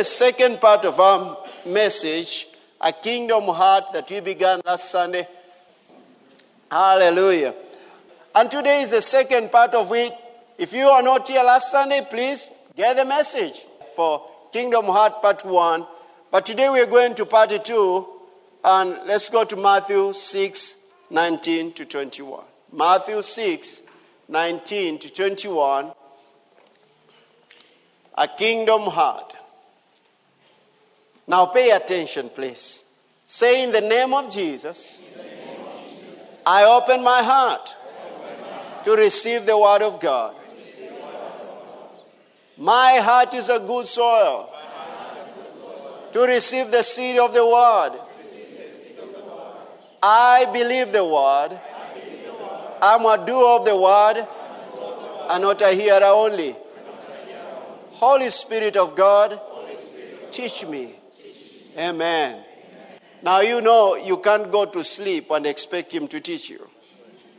the second part of our message, a kingdom heart that we began last Sunday. Hallelujah. And today is the second part of it. If you are not here last Sunday, please get the message for Kingdom Heart Part 1. But today we are going to Part 2, and let's go to Matthew 6 19 to 21. Matthew 6 19 to 21. A kingdom heart. Now pay attention, please. Say, in the name of Jesus, I open my heart to receive the word of God. My heart is a good soil to receive the seed of the word. I believe the word. I'm a doer of the word and not a hearer only. Holy Spirit of God, teach me. Amen. Now you know you can't go to sleep and expect Him to teach you.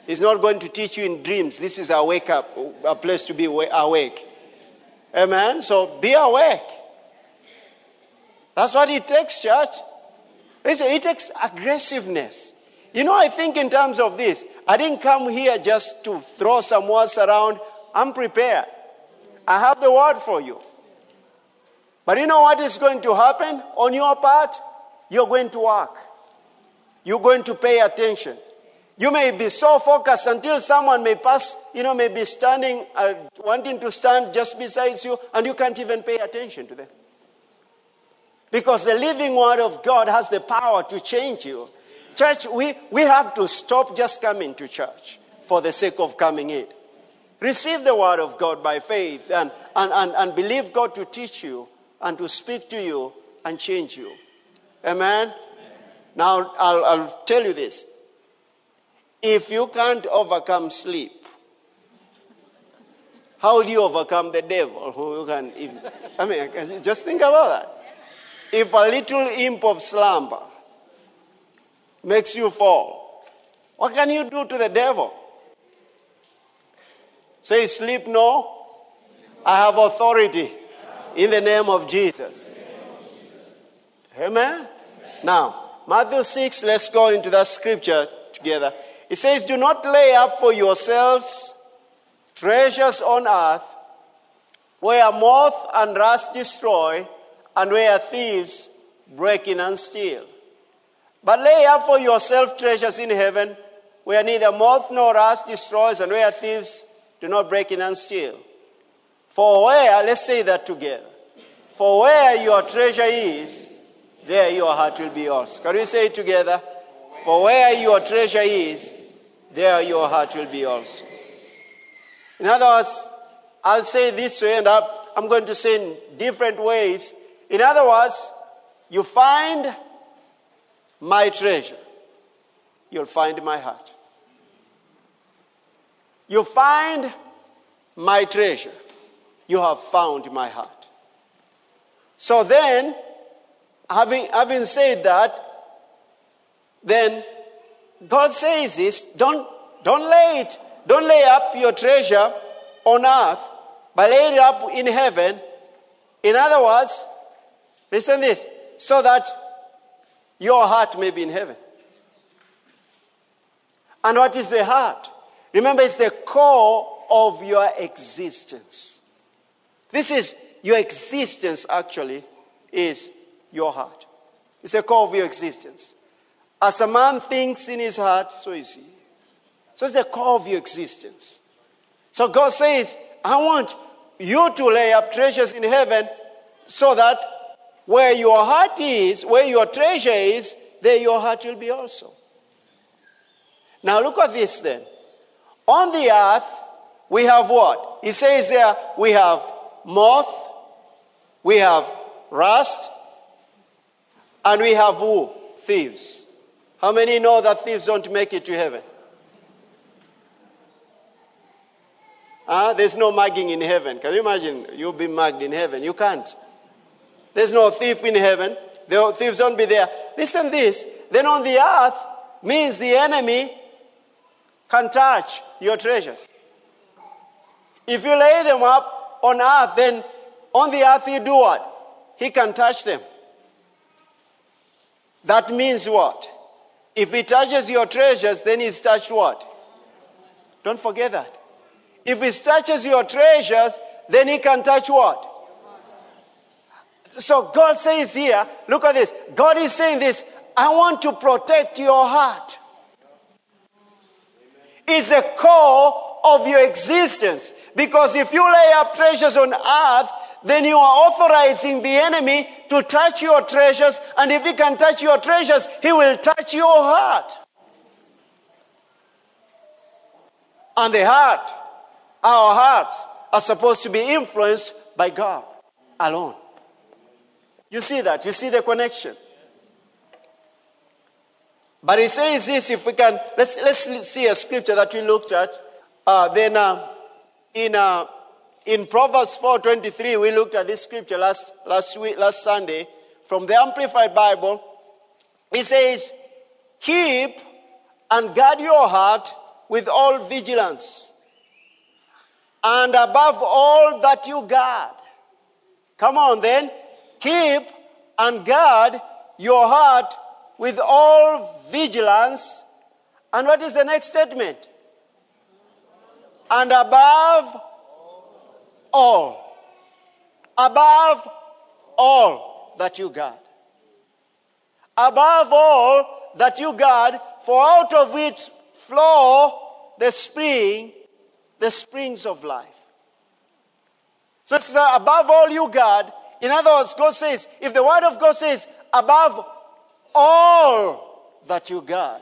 He's not going to teach you in dreams. This is a wake up, a place to be awake. Amen. So be awake. That's what it takes, church. Listen, it takes aggressiveness. You know, I think in terms of this, I didn't come here just to throw some words around. I'm prepared. I have the word for you. But you know what is going to happen on your part? You're going to work. You're going to pay attention. You may be so focused until someone may pass, you know, may be standing, uh, wanting to stand just beside you, and you can't even pay attention to them. Because the living word of God has the power to change you. Church, we, we have to stop just coming to church for the sake of coming in. Receive the word of God by faith and, and, and, and believe God to teach you and to speak to you and change you. Amen? Amen. Now, I'll, I'll tell you this. If you can't overcome sleep, how do you overcome the devil? Who can even, I mean, just think about that. If a little imp of slumber makes you fall, what can you do to the devil? Say, sleep no. I have authority in the name of Jesus. Amen. Now, Matthew 6, let's go into that scripture together. It says, Do not lay up for yourselves treasures on earth where moth and rust destroy and where thieves break in and steal. But lay up for yourself treasures in heaven where neither moth nor rust destroys and where thieves do not break in and steal. For where, let's say that together. For where your treasure is, there your heart will be also. Can we say it together? For where your treasure is, there your heart will be also. In other words, I'll say this way and I'm going to say in different ways. In other words, you find my treasure, you'll find my heart. You find my treasure, you have found my heart. So then, having, having said that, then God says this don't, don't lay it, don't lay up your treasure on earth, but lay it up in heaven. In other words, listen this, so that your heart may be in heaven. And what is the heart? Remember, it's the core of your existence. This is your existence, actually, is your heart. It's the core of your existence. As a man thinks in his heart, so is he. So it's the core of your existence. So God says, I want you to lay up treasures in heaven so that where your heart is, where your treasure is, there your heart will be also. Now look at this then. On the earth, we have what? He says there, we have moth, we have rust, and we have who? Thieves. How many know that thieves don't make it to heaven? Uh, there's no mugging in heaven. Can you imagine? You'll be mugged in heaven. You can't. There's no thief in heaven. The thieves don't be there. Listen this. Then on the earth means the enemy can touch your treasures. If you lay them up on earth, then on the earth he do what? he can touch them. That means what? If he touches your treasures, then he's touched what? Don't forget that. If he touches your treasures, then he can touch what? So God says here, look at this. God is saying this I want to protect your heart. It's the core of your existence. Because if you lay up treasures on earth, then you are authorizing the enemy to touch your treasures. And if he can touch your treasures, he will touch your heart. And the heart, our hearts, are supposed to be influenced by God alone. You see that? You see the connection? But he says this if we can, let's, let's see a scripture that we looked at. Uh, then uh, in, uh, in Proverbs 4.23, we looked at this scripture last, last, week, last Sunday from the Amplified Bible. It says, keep and guard your heart with all vigilance. And above all that you guard. Come on then. Keep and guard your heart with all vigilance. And what is the next statement? And above all. Above all that you guard. Above all that you guard, for out of which flow the spring, the springs of life. So it's above all you guard, in other words, God says, if the word of God says, above all that you guard,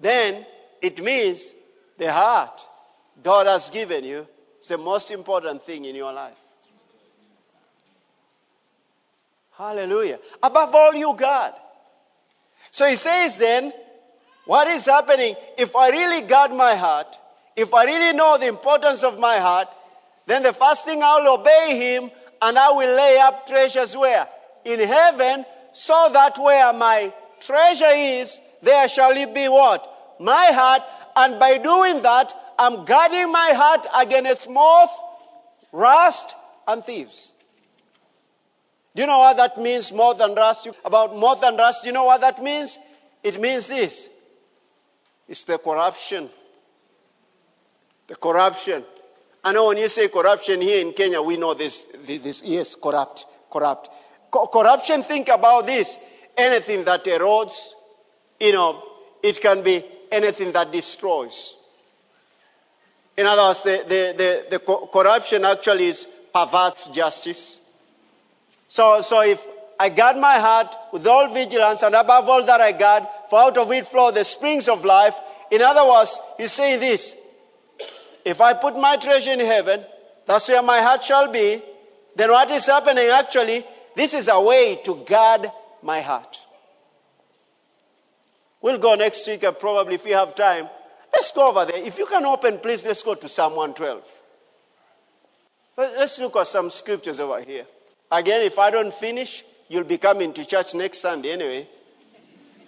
then it means the heart God has given you is the most important thing in your life. Hallelujah. Above all, you guard. So he says then, what is happening? If I really guard my heart, if I really know the importance of my heart, then the first thing I'll obey him and I will lay up treasures where? In heaven, so that where my treasure is, there shall it be what? My heart. And by doing that, I'm guarding my heart against moth, rust, and thieves. Do you know what that means, moth and rust? About moth and rust, do you know what that means? It means this it's the corruption. The corruption. I know when you say corruption here in Kenya, we know this. this, this yes, corrupt, corrupt. Co- corruption, think about this. Anything that erodes, you know, it can be anything that destroys. In other words, the, the, the, the co- corruption actually is perverts justice. So, so if I guard my heart with all vigilance, and above all that I guard, for out of it flow the springs of life. In other words, he's saying this if I put my treasure in heaven, that's where my heart shall be, then what is happening actually? This is a way to guard my heart. We'll go next week, and probably if we have time. Let's go over there. If you can open, please, let's go to Psalm 112. Let's look at some scriptures over here. Again, if I don't finish, you'll be coming to church next Sunday anyway.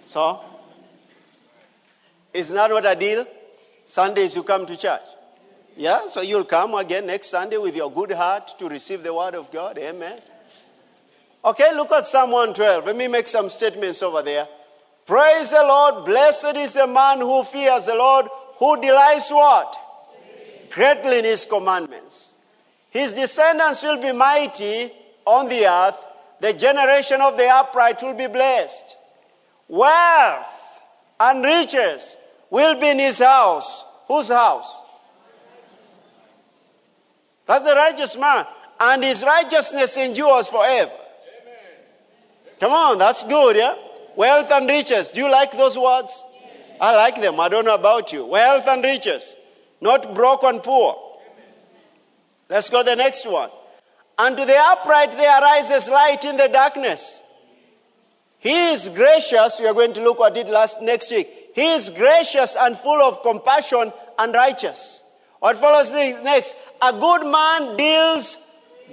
So, is not what a deal? Sundays you come to church. Yeah, so you'll come again next Sunday with your good heart to receive the word of God. Amen. Okay, look at Psalm 112. Let me make some statements over there. Praise the Lord. Blessed is the man who fears the Lord, who delights what? Greatly in his commandments. His descendants will be mighty on the earth. The generation of the upright will be blessed. Wealth and riches will be in his house. Whose house? That's the righteous man. And his righteousness endures forever. Come on, that's good, yeah? Wealth and riches. Do you like those words? Yes. I like them. I don't know about you. Wealth and riches. Not broke and poor. Let's go to the next one. And to the upright there arises light in the darkness. He is gracious. We are going to look at it last next week. He is gracious and full of compassion and righteous. What follows next? A good man deals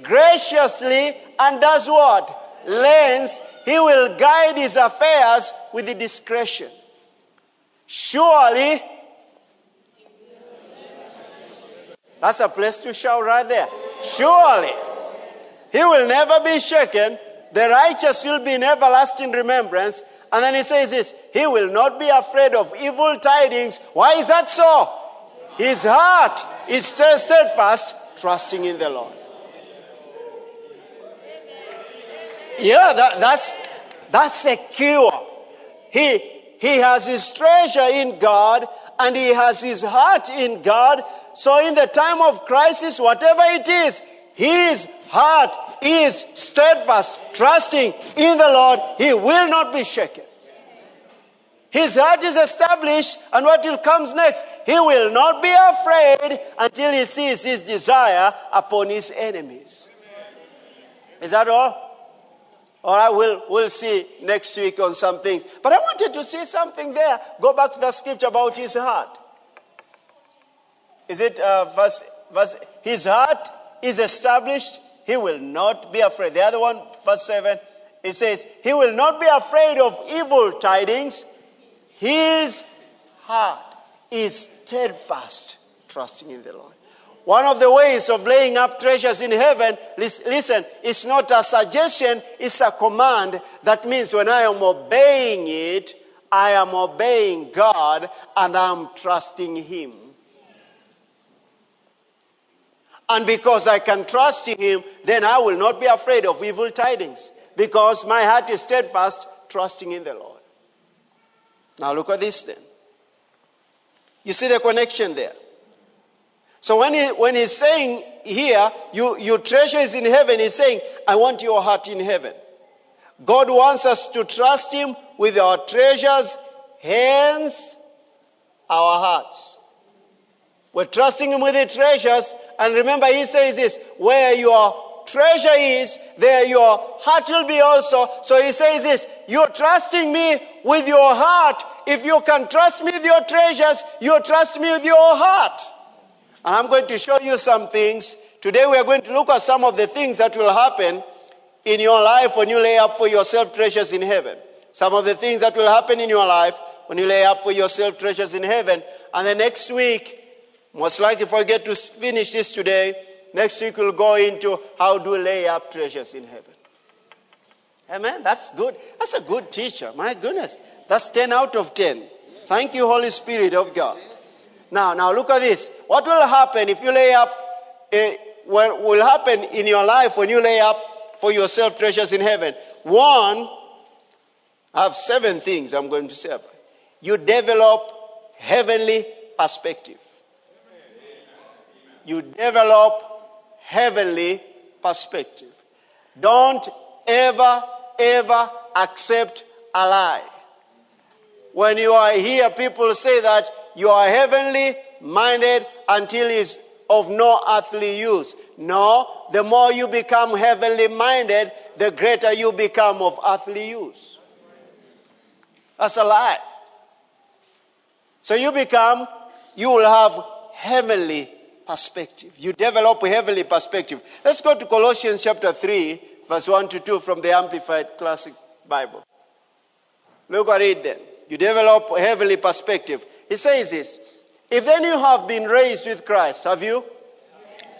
graciously and does what? Lends. He will guide his affairs with discretion. Surely, that's a place to shout right there. Surely, He will never be shaken. The righteous will be in everlasting remembrance. And then he says this He will not be afraid of evil tidings. Why is that so? His heart is steadfast, trusting in the Lord. Yeah, that, that's, that's secure. He, he has his treasure in God and he has his heart in God. So in the time of crisis, whatever it is, his heart is steadfast, trusting in the Lord. He will not be shaken. His heart is established, and what will comes next? He will not be afraid until he sees his desire upon his enemies. Is that all? All right, we'll, we'll see next week on some things. But I wanted to see something there. Go back to the scripture about his heart. Is it uh, verse, verse? His heart is established. He will not be afraid. The other one, verse 7, it says, He will not be afraid of evil tidings. His heart is steadfast, trusting in the Lord. One of the ways of laying up treasures in heaven, listen, it's not a suggestion, it's a command. That means when I am obeying it, I am obeying God and I'm trusting Him. And because I can trust Him, then I will not be afraid of evil tidings because my heart is steadfast, trusting in the Lord. Now look at this then. You see the connection there. So when, he, when he's saying here, you, your treasure is in heaven, he's saying, I want your heart in heaven. God wants us to trust him with our treasures, hence our hearts. We're trusting him with the treasures. And remember, he says this, where your treasure is, there your heart will be also. So he says this, you're trusting me with your heart. If you can trust me with your treasures, you trust me with your heart. And I'm going to show you some things. Today we are going to look at some of the things that will happen in your life when you lay up for yourself treasures in heaven. Some of the things that will happen in your life when you lay up for yourself treasures in heaven. And then next week, most likely if I get to finish this today, next week we'll go into how do we lay up treasures in heaven. Amen. That's good. That's a good teacher. My goodness. That's 10 out of 10. Thank you, Holy Spirit of God. Now, now look at this. What will happen if you lay up, what will happen in your life when you lay up for yourself treasures in heaven? One, I have seven things I'm going to say. About you develop heavenly perspective. You develop heavenly perspective. Don't ever, ever accept a lie. When you are here, people say that you are heavenly minded until it's of no earthly use. No, the more you become heavenly minded, the greater you become of earthly use. That's a lie. So you become, you will have heavenly perspective. You develop a heavenly perspective. Let's go to Colossians chapter 3, verse 1 to 2 from the Amplified Classic Bible. Look at it then. You develop a heavenly perspective. He says this If then you have been raised with Christ, have you?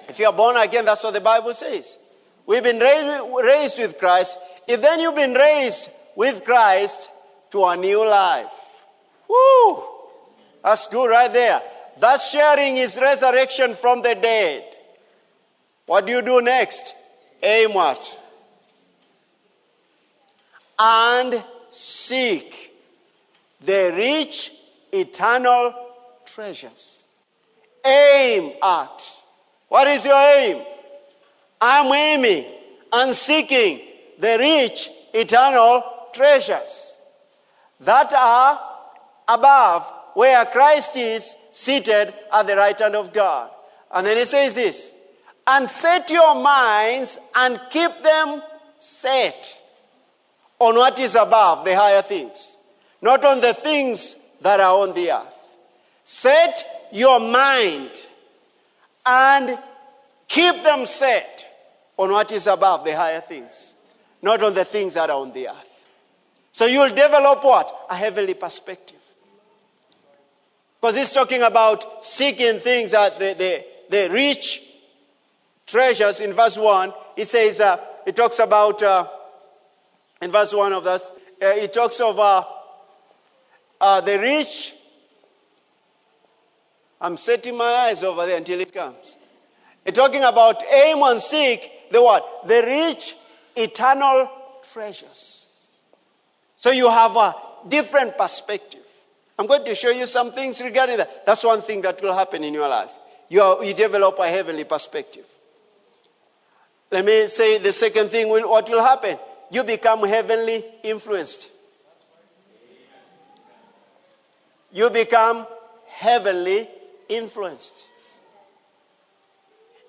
If you are born again, that's what the Bible says. We've been raised with Christ. If then you've been raised with Christ to a new life. Woo! That's good right there. That's sharing his resurrection from the dead. What do you do next? Aim what? And seek the rich eternal treasures. Aim at. What is your aim? I'm aiming and seeking the rich eternal treasures that are above where Christ is seated at the right hand of God. And then he says this and set your minds and keep them set on what is above the higher things, not on the things that are on the earth. Set your mind and keep them set on what is above the higher things, not on the things that are on the earth. So you'll develop what? A heavenly perspective. Because he's talking about seeking things that the, the, the rich treasures in verse 1. he says, uh, he talks about, uh, in verse 1 of this, uh, he talks of uh, uh, the rich. I'm setting my eyes over there until it comes. He's talking about aim and seek the what? The rich eternal treasures. So you have a different perspective. I'm going to show you some things regarding that. That's one thing that will happen in your life. You, are, you develop a heavenly perspective. Let me say the second thing will, what will happen? You become heavenly influenced. You become heavenly influenced.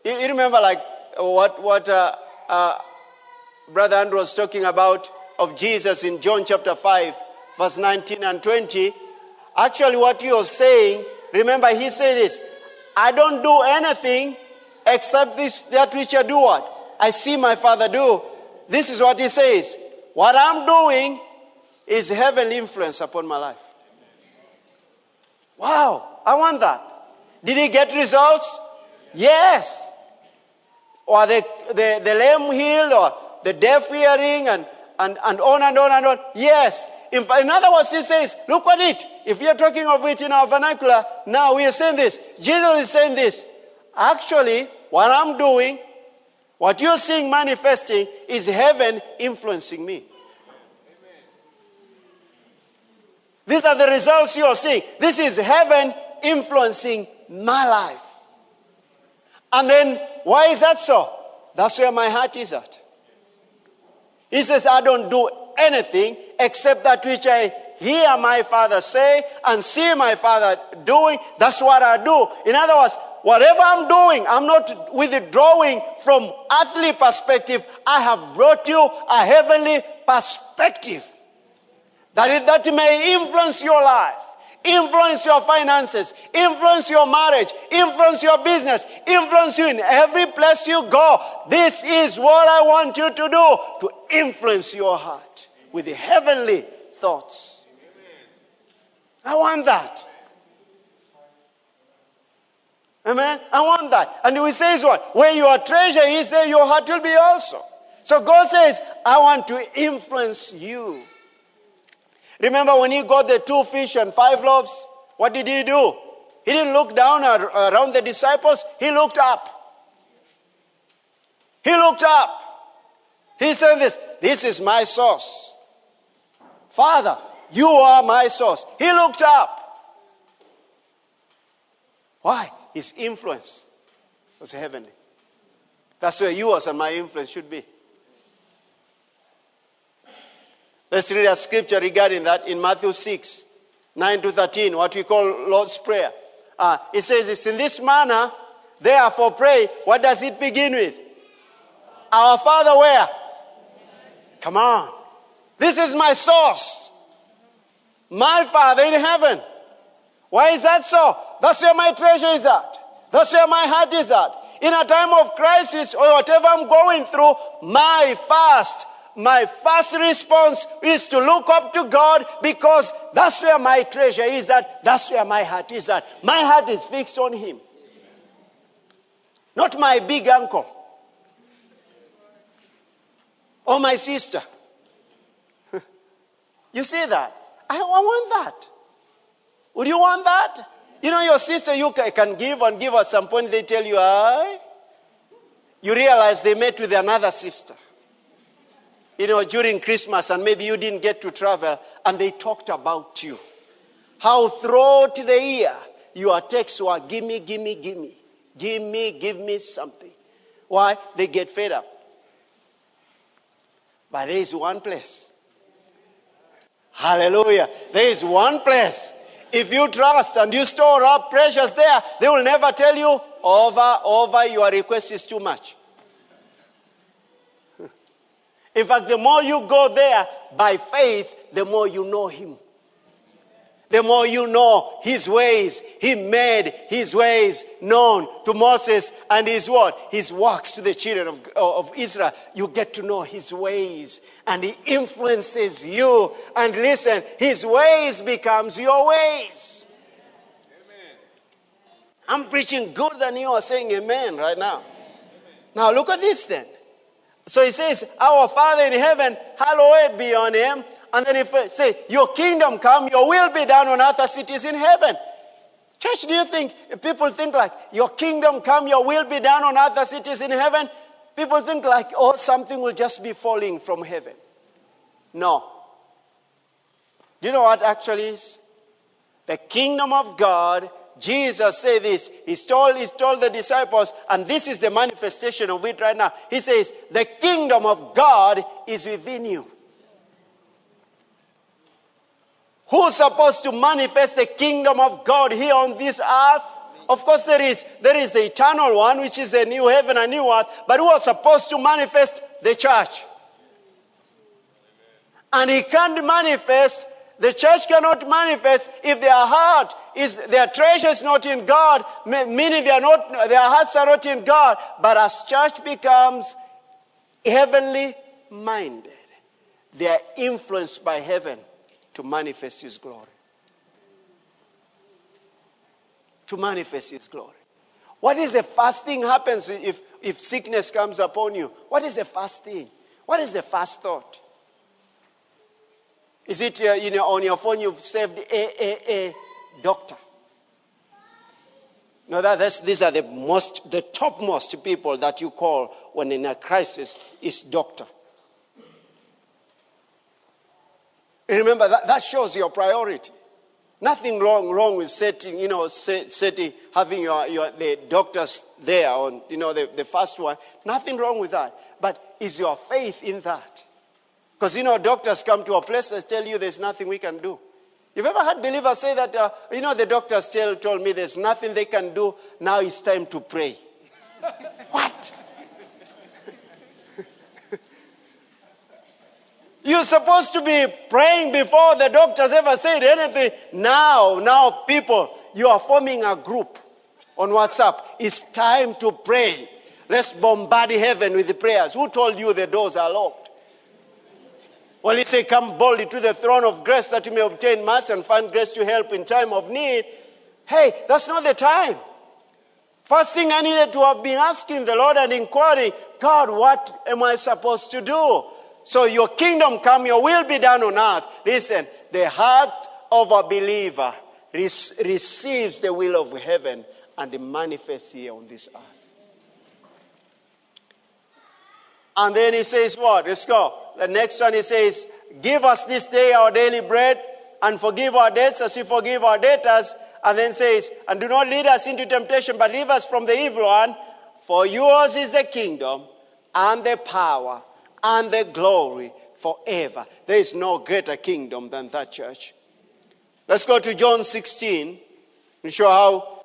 You, you remember, like, what, what uh, uh, Brother Andrew was talking about of Jesus in John chapter 5, verse 19 and 20. Actually, what he was saying, remember, he said this I don't do anything except this, that which I do what? I see my Father do. This is what he says. What I'm doing is heaven influence upon my life. Wow, I want that. Did he get results? Yes. Or the, the, the lame healed, or the deaf hearing, and, and, and on and on and on. Yes. In, in other words, he says, look at it. If we are talking of it in our vernacular, now we are saying this. Jesus is saying this. Actually, what I'm doing what you're seeing manifesting is heaven influencing me. These are the results you're seeing. This is heaven influencing my life. And then, why is that so? That's where my heart is at. He says, I don't do anything except that which I hear my father say and see my father doing. That's what I do. In other words, Whatever I'm doing, I'm not withdrawing from earthly perspective. I have brought you a heavenly perspective. That, it, that may influence your life, influence your finances, influence your marriage, influence your business, influence you in every place you go. This is what I want you to do to influence your heart with the heavenly thoughts. I want that. Amen. I want that. And he says what? Where your treasure is, there your heart will be also. So God says, I want to influence you. Remember when he got the two fish and five loaves? What did he do? He didn't look down around the disciples, he looked up. He looked up. He said this This is my source. Father, you are my source. He looked up. Why? His influence was heavenly. That's where yours and my influence should be. Let's read a scripture regarding that in Matthew 6, 9 to 13, what we call Lord's Prayer. Uh, it says it's in this manner, therefore pray. What does it begin with? Our Father where? Come on. This is my source. My Father in heaven. Why is that so? That's where my treasure is at. That's where my heart is at. In a time of crisis or whatever I'm going through, my first, my first response is to look up to God because that's where my treasure is at. That's where my heart is at. My heart is fixed on Him. Not my big uncle or my sister. you see that? I want that. Would you want that? You know, your sister, you can give and give at some point, they tell you, I. You realize they met with another sister. You know, during Christmas, and maybe you didn't get to travel, and they talked about you. How throughout the year, your texts were, give me, give me, give me. Give me, give me something. Why? They get fed up. But there is one place. Hallelujah. There is one place if you trust and you store up treasures there, they will never tell you, over, over, your request is too much. In fact, the more you go there by faith, the more you know Him the more you know his ways. He made his ways known to Moses and his what? His works to the children of, of Israel. You get to know his ways and he influences you. And listen, his ways becomes your ways. Amen. I'm preaching good than you are saying amen right now. Now look at this then. So he says, Our Father in heaven, hallowed be your name. And then if I say, Your kingdom come, your will be done on earth as it is in heaven. Church, do you think people think like, Your kingdom come, your will be done on earth as it is in heaven? People think like, Oh, something will just be falling from heaven. No. Do you know what actually is? The kingdom of God Jesus said this. He told, he told the disciples, and this is the manifestation of it right now. He says, The kingdom of God is within you. Who's supposed to manifest the kingdom of God here on this earth? Of course, there is, there is the eternal one, which is a new heaven and new earth, but who was supposed to manifest the church? And he can't manifest the church cannot manifest if their heart is, their treasure is not in God, meaning they are not, their hearts are not in God. But as church becomes heavenly minded, they are influenced by heaven to manifest His glory. To manifest His glory. What is the first thing happens if, if sickness comes upon you? What is the first thing? What is the first thought? Is it uh, you know, on your phone you've saved AAA doctor? Now, that, that's, these are the most, the topmost people that you call when in a crisis is doctor. Remember that, that shows your priority. Nothing wrong wrong with setting, you know, set, setting, having your, your the doctors there on, you know, the, the first one. Nothing wrong with that. But is your faith in that? Because you know, doctors come to a place and tell you there's nothing we can do. You've ever had believers say that, uh, you know, the doctors tell, told me there's nothing they can do, now it's time to pray. what? You're supposed to be praying before the doctors ever said anything. Now, now, people, you are forming a group on WhatsApp. It's time to pray. Let's bombard heaven with the prayers. Who told you the doors are locked? Well, he said, Come boldly to the throne of grace that you may obtain mercy and find grace to help in time of need. Hey, that's not the time. First thing I needed to have been asking the Lord and inquiring, God, what am I supposed to do? So your kingdom come, your will be done on earth. Listen, the heart of a believer receives the will of heaven and manifests here on this earth. And then he says, What? Let's go. The next one he says, Give us this day our daily bread and forgive our debts as we forgive our debtors. And then says, And do not lead us into temptation, but leave us from the evil one. For yours is the kingdom and the power and the glory forever. There is no greater kingdom than that church. Let's go to John 16 and show how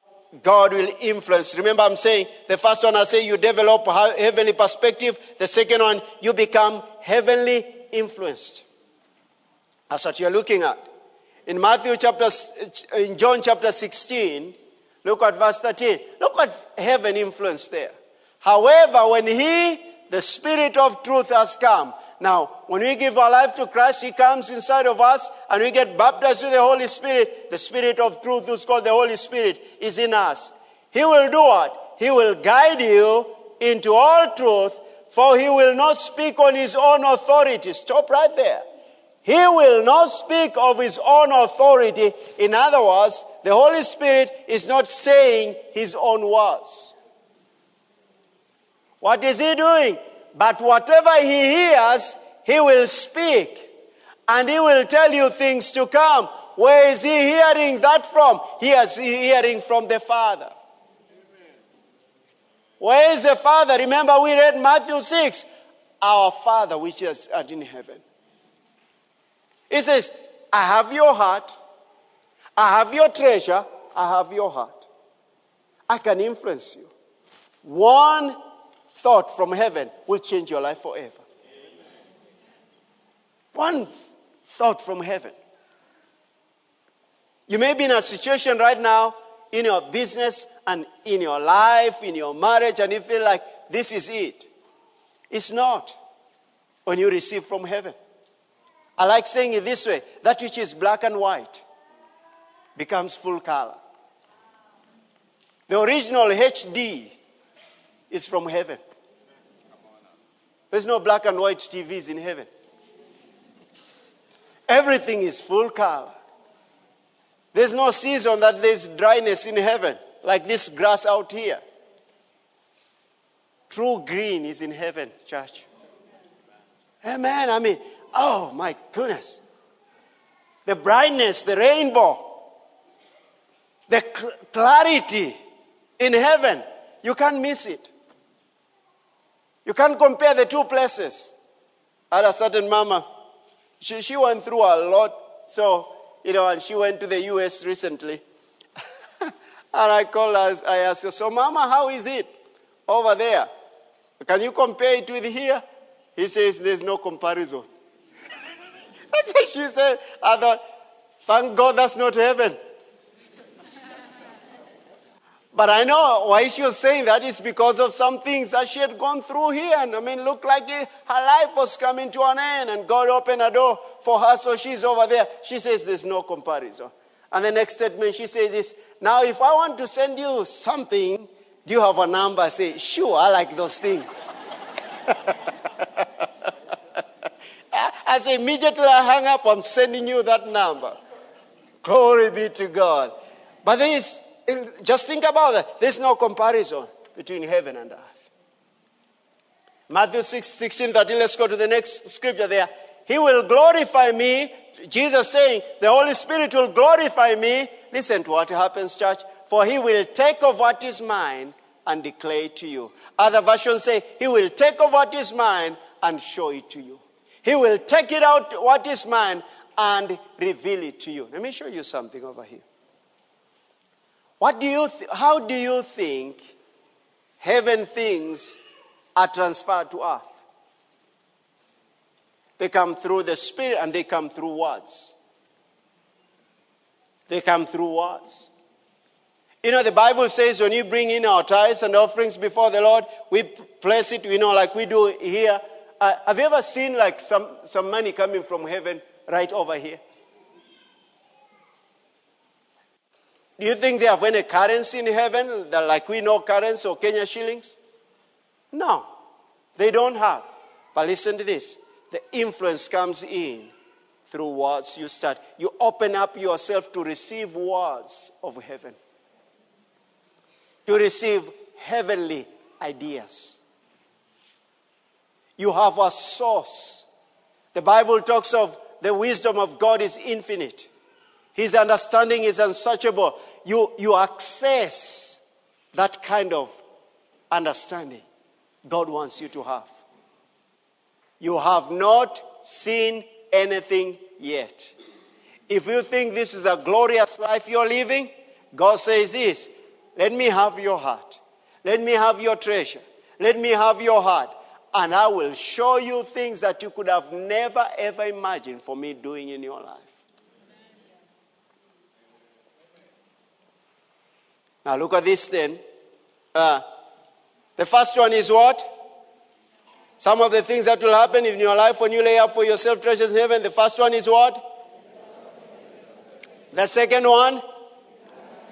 God will influence. Remember, I'm saying the first one I say you develop heavenly perspective. The second one, you become heavenly influenced. That's what you're looking at. In Matthew chapter, eh, in John chapter 16, look at verse 13. Look at heaven influence there. However, when He, the Spirit of truth, has come, now, when we give our life to Christ, He comes inside of us and we get baptized with the Holy Spirit. The Spirit of truth, who's called the Holy Spirit, is in us. He will do what? He will guide you into all truth, for He will not speak on His own authority. Stop right there. He will not speak of His own authority. In other words, the Holy Spirit is not saying His own words. What is He doing? But whatever he hears, he will speak. And he will tell you things to come. Where is he hearing that from? He is hearing from the Father. Where is the Father? Remember, we read Matthew 6. Our Father, which is uh, in heaven. He says, I have your heart. I have your treasure. I have your heart. I can influence you. One thought from heaven will change your life forever. One thought from heaven. You may be in a situation right now in your business and in your life, in your marriage, and you feel like this is it. It's not when you receive from heaven. I like saying it this way that which is black and white becomes full color. The original HD is from heaven. There's no black and white TVs in heaven. Everything is full color. There's no season that there's dryness in heaven, like this grass out here. True green is in heaven, church. Amen. I mean, oh my goodness. The brightness, the rainbow, the cl- clarity in heaven, you can't miss it. You can't compare the two places. I had a certain mama, she, she went through a lot. So, you know, and she went to the US recently. and I called her, I asked her, So, mama, how is it over there? Can you compare it with here? He says, There's no comparison. That's what she said. I thought, Thank God that's not heaven. But I know why she was saying that is because of some things that she had gone through here. And I mean, looked like it, her life was coming to an end, and God opened a door for her, so she's over there. She says there's no comparison. And the next statement she says is, Now, if I want to send you something, do you have a number? I say, Sure, I like those things. As immediately I hang up, I'm sending you that number. Glory be to God. But there is just think about that. There's no comparison between heaven and earth. Matthew 6, 16, 13. Let's go to the next scripture there. He will glorify me. Jesus saying, the Holy Spirit will glorify me. Listen to what happens, church. For he will take of what is mine and declare it to you. Other versions say, he will take of what is mine and show it to you. He will take it out what is mine and reveal it to you. Let me show you something over here. What do you th- how do you think heaven things are transferred to earth? They come through the Spirit and they come through words. They come through words. You know, the Bible says when you bring in our tithes and offerings before the Lord, we place it, you know, like we do here. Uh, have you ever seen like some, some money coming from heaven right over here? Do you think they have any currency in heaven, like we know currency or Kenya shillings? No, they don't have. But listen to this the influence comes in through words you start. You open up yourself to receive words of heaven, to receive heavenly ideas. You have a source. The Bible talks of the wisdom of God is infinite. His understanding is unsearchable. You, you access that kind of understanding God wants you to have. You have not seen anything yet. If you think this is a glorious life you're living, God says this let me have your heart. Let me have your treasure. Let me have your heart. And I will show you things that you could have never ever imagined for me doing in your life. Now look at this then. Uh, the first one is what? Some of the things that will happen in your life when you lay up for yourself treasures in heaven. The first one is what? The second one,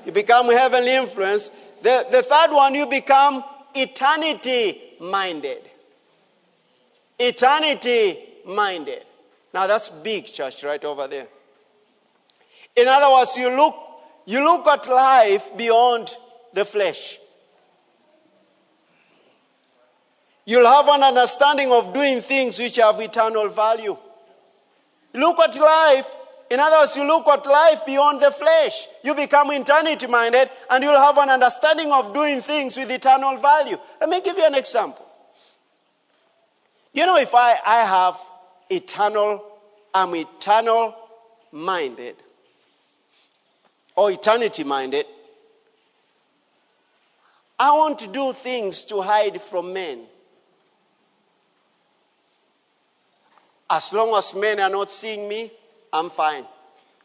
you become heavenly influence. The, the third one, you become eternity minded. Eternity minded. Now that's big, church, right over there. In other words, you look you look at life beyond the flesh. You'll have an understanding of doing things which have eternal value. look at life, in other words, you look at life beyond the flesh. You become eternity minded and you'll have an understanding of doing things with eternal value. Let me give you an example. You know, if I, I have eternal, I'm eternal minded, or eternity minded, I want to do things to hide from men. As long as men are not seeing me, I'm fine.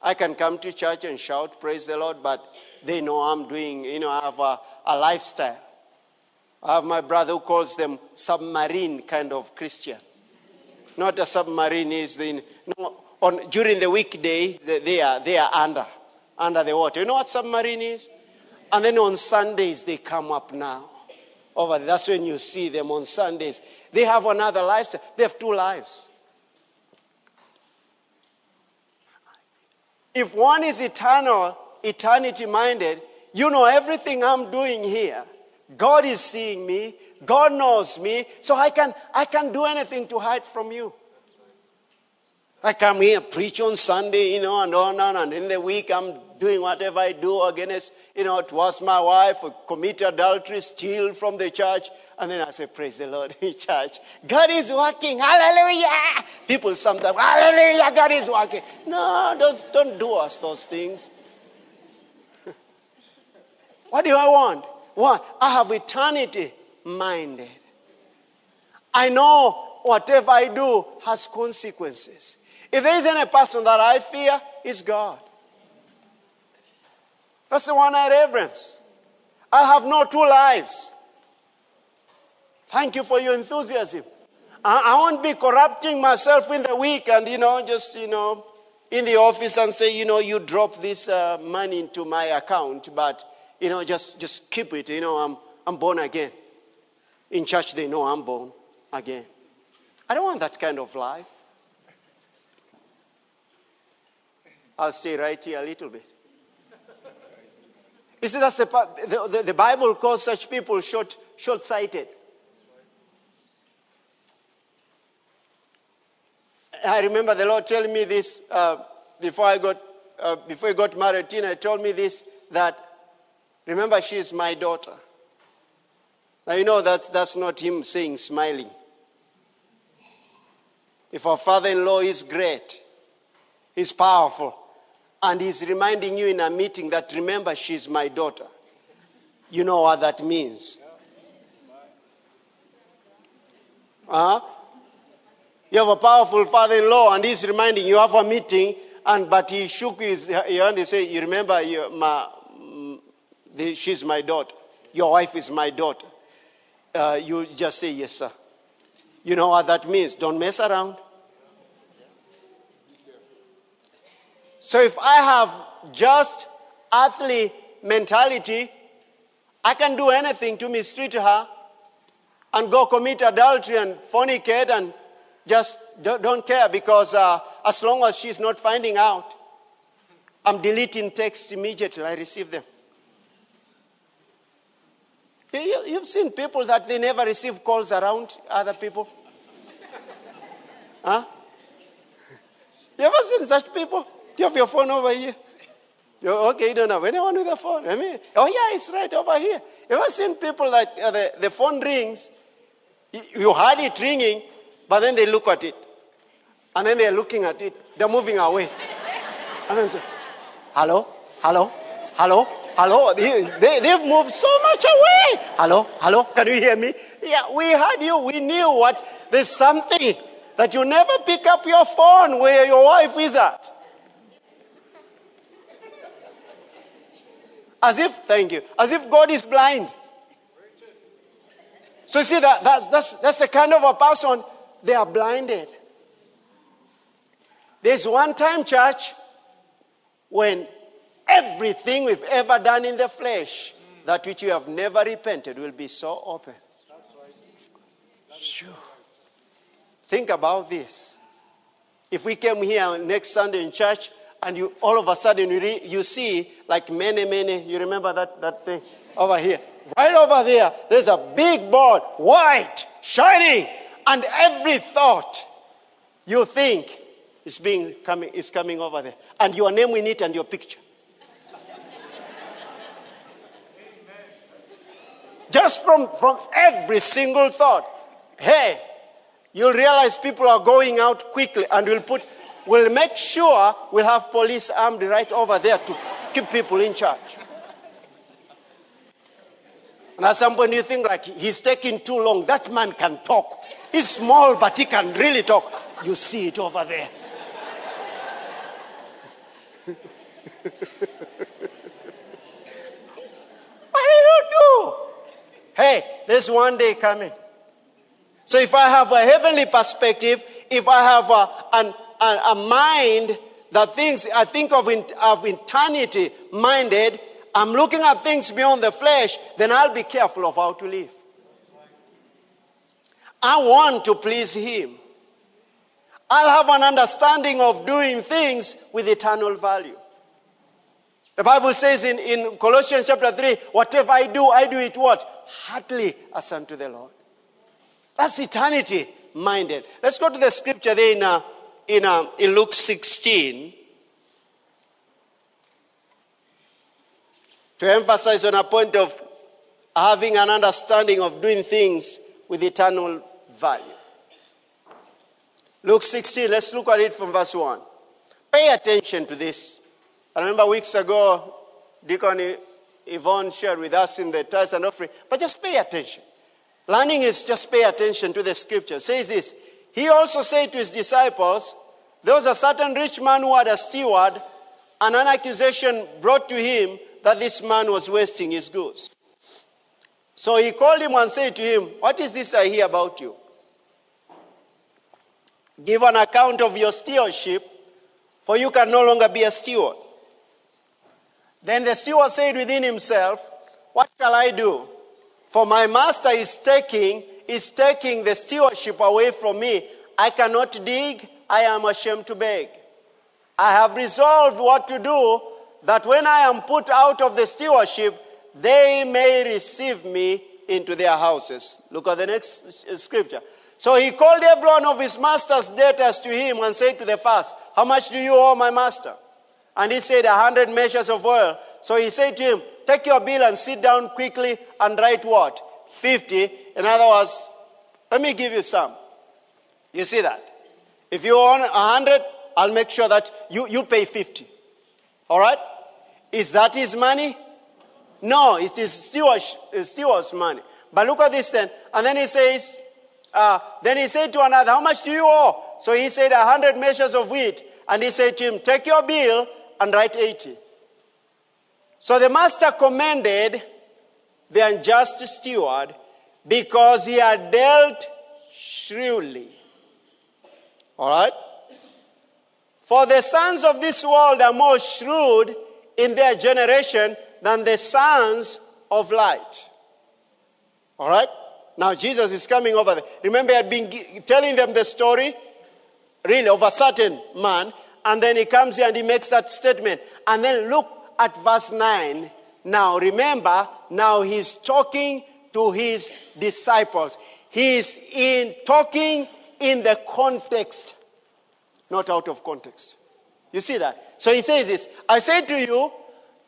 I can come to church and shout, praise the Lord, but they know I'm doing, you know, I have a, a lifestyle. I have my brother who calls them submarine kind of Christian. Not a submarine is the, on, during the weekday, they are, they are under under the water. You know what submarine is? And then on Sundays they come up now. over there. That's when you see them on Sundays. They have another lifestyle. They have two lives. If one is eternal, eternity minded, you know everything I'm doing here. God is seeing me. God knows me. So I can, I can do anything to hide from you. I come here, preach on Sunday, you know, and on and on. And in the week, I'm doing whatever I do against, you know, towards my wife, commit adultery, steal from the church. And then I say, Praise the Lord in church. God is working. Hallelujah. People sometimes, Hallelujah, God is working. No, don't, don't do us those things. what do I want? What? I have eternity minded. I know whatever I do has consequences. If there is any person that I fear, it's God. That's the one I reverence. I have no two lives. Thank you for your enthusiasm. I, I won't be corrupting myself in the week and, you know, just, you know, in the office and say, you know, you drop this uh, money into my account, but, you know, just, just keep it. You know, I'm, I'm born again. In church, they know I'm born again. I don't want that kind of life. I'll stay right here a little bit. You see, that's the, the, the, Bible calls such people short, short-sighted. I remember the Lord telling me this uh, before I got uh, before I got married. Tina told me this that remember she is my daughter. Now you know that's that's not him saying smiling. If our father-in-law is great, he's powerful, and he's reminding you in a meeting that remember she's my daughter. You know what that means. Uh-huh. You have a powerful father-in-law, and he's reminding you have a meeting, and but he shook his hand and said, "You remember, my, the, she's my daughter. Your wife is my daughter." Uh, you just say, "Yes, sir." You know what that means. Don't mess around. So if I have just earthly mentality, I can do anything to mistreat her and go commit adultery and fornicate and just don't care because uh, as long as she's not finding out, I'm deleting texts immediately I receive them. You've seen people that they never receive calls around other people. huh? You ever seen such people? You have your phone over here? You're, okay, you don't have anyone with a phone. I mean, oh yeah, it's right over here. You ever seen people that uh, the, the phone rings, you heard it ringing, but then they look at it. And then they're looking at it. They're moving away. And then say, hello, hello, hello, hello. They, they've moved so much away. Hello, hello, can you hear me? Yeah, we heard you. We knew what. There's something that you never pick up your phone where your wife is at. As if, thank you, as if God is blind. So you see, that, that's, that's, that's the kind of a person, they are blinded. There's one time, church, when everything we've ever done in the flesh, that which you have never repented, will be so open. Sure. Think about this. If we came here next Sunday in church and you all of a sudden you, re, you see like many, many, you remember that, that thing over here? Right over there, there's a big board, white, shining, and every thought you think is being coming is coming over there. And your name in it and your picture. Just from, from every single thought. Hey, you'll realize people are going out quickly and we'll put We'll make sure we'll have police armed right over there to keep people in charge. And at some point you think like he's taking too long. That man can talk. He's small, but he can really talk. You see it over there. what do you do? Hey, there's one day coming. So if I have a heavenly perspective, if I have a, an a, a mind that thinks, I think of, in, of eternity minded, I'm looking at things beyond the flesh, then I'll be careful of how to live. I want to please Him. I'll have an understanding of doing things with eternal value. The Bible says in, in Colossians chapter 3, whatever I do, I do it what? Heartily as unto the Lord. That's eternity minded. Let's go to the scripture there in, uh, in, uh, in Luke 16 to emphasize on a point of having an understanding of doing things with eternal value. Luke 16, let's look at it from verse 1. Pay attention to this. I remember weeks ago, Deacon Yvonne shared with us in the tithes and offering, but just pay attention. Learning is just pay attention to the scripture. It says this He also said to his disciples, There was a certain rich man who had a steward, and an accusation brought to him that this man was wasting his goods. So he called him and said to him, What is this I hear about you? Give an account of your stewardship, for you can no longer be a steward. Then the steward said within himself, What shall I do? For my master is taking, is taking the stewardship away from me. I cannot dig, I am ashamed to beg. I have resolved what to do, that when I am put out of the stewardship, they may receive me into their houses. Look at the next scripture. So he called every one of his master's debtors to him and said to the first, How much do you owe my master? And he said, A hundred measures of oil. So he said to him, Take your bill and sit down quickly and write what? 50. In other words, let me give you some. You see that? If you own 100, I'll make sure that you, you pay 50. All right? Is that his money? No, it is steward's, steward's money. But look at this then. And then he says, uh, then he said to another, How much do you owe? So he said, A hundred measures of wheat. And he said to him, Take your bill and write 80. So the master commended the unjust steward because he had dealt shrewdly. All right? For the sons of this world are more shrewd in their generation than the sons of light. All right? Now Jesus is coming over there. Remember, I had been telling them the story, really, of a certain man, and then he comes here and he makes that statement. And then look at verse 9. Now, remember, now he's talking to his disciples. He's in talking in the context, not out of context. You see that? So he says this I say to you,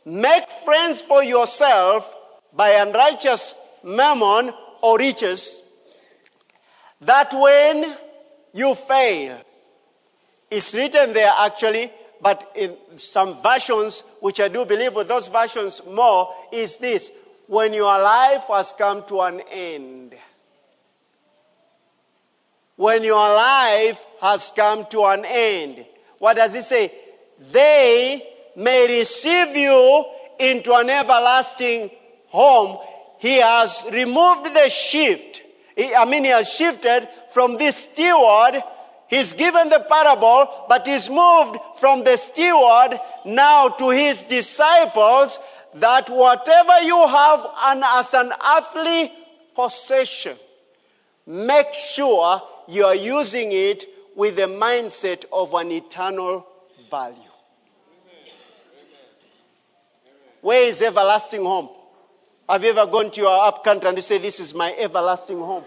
make friends for yourself by unrighteous mammon or riches, that when you fail, it's written there actually, but in some versions, which I do believe with those versions more, is this when your life has come to an end. When your life has come to an end. What does it say? They may receive you into an everlasting home. He has removed the shift. I mean, he has shifted from this steward He's given the parable, but he's moved from the steward now to his disciples that whatever you have and as an earthly possession, make sure you are using it with the mindset of an eternal value. Where is everlasting home? Have you ever gone to your up country and you say, This is my everlasting home?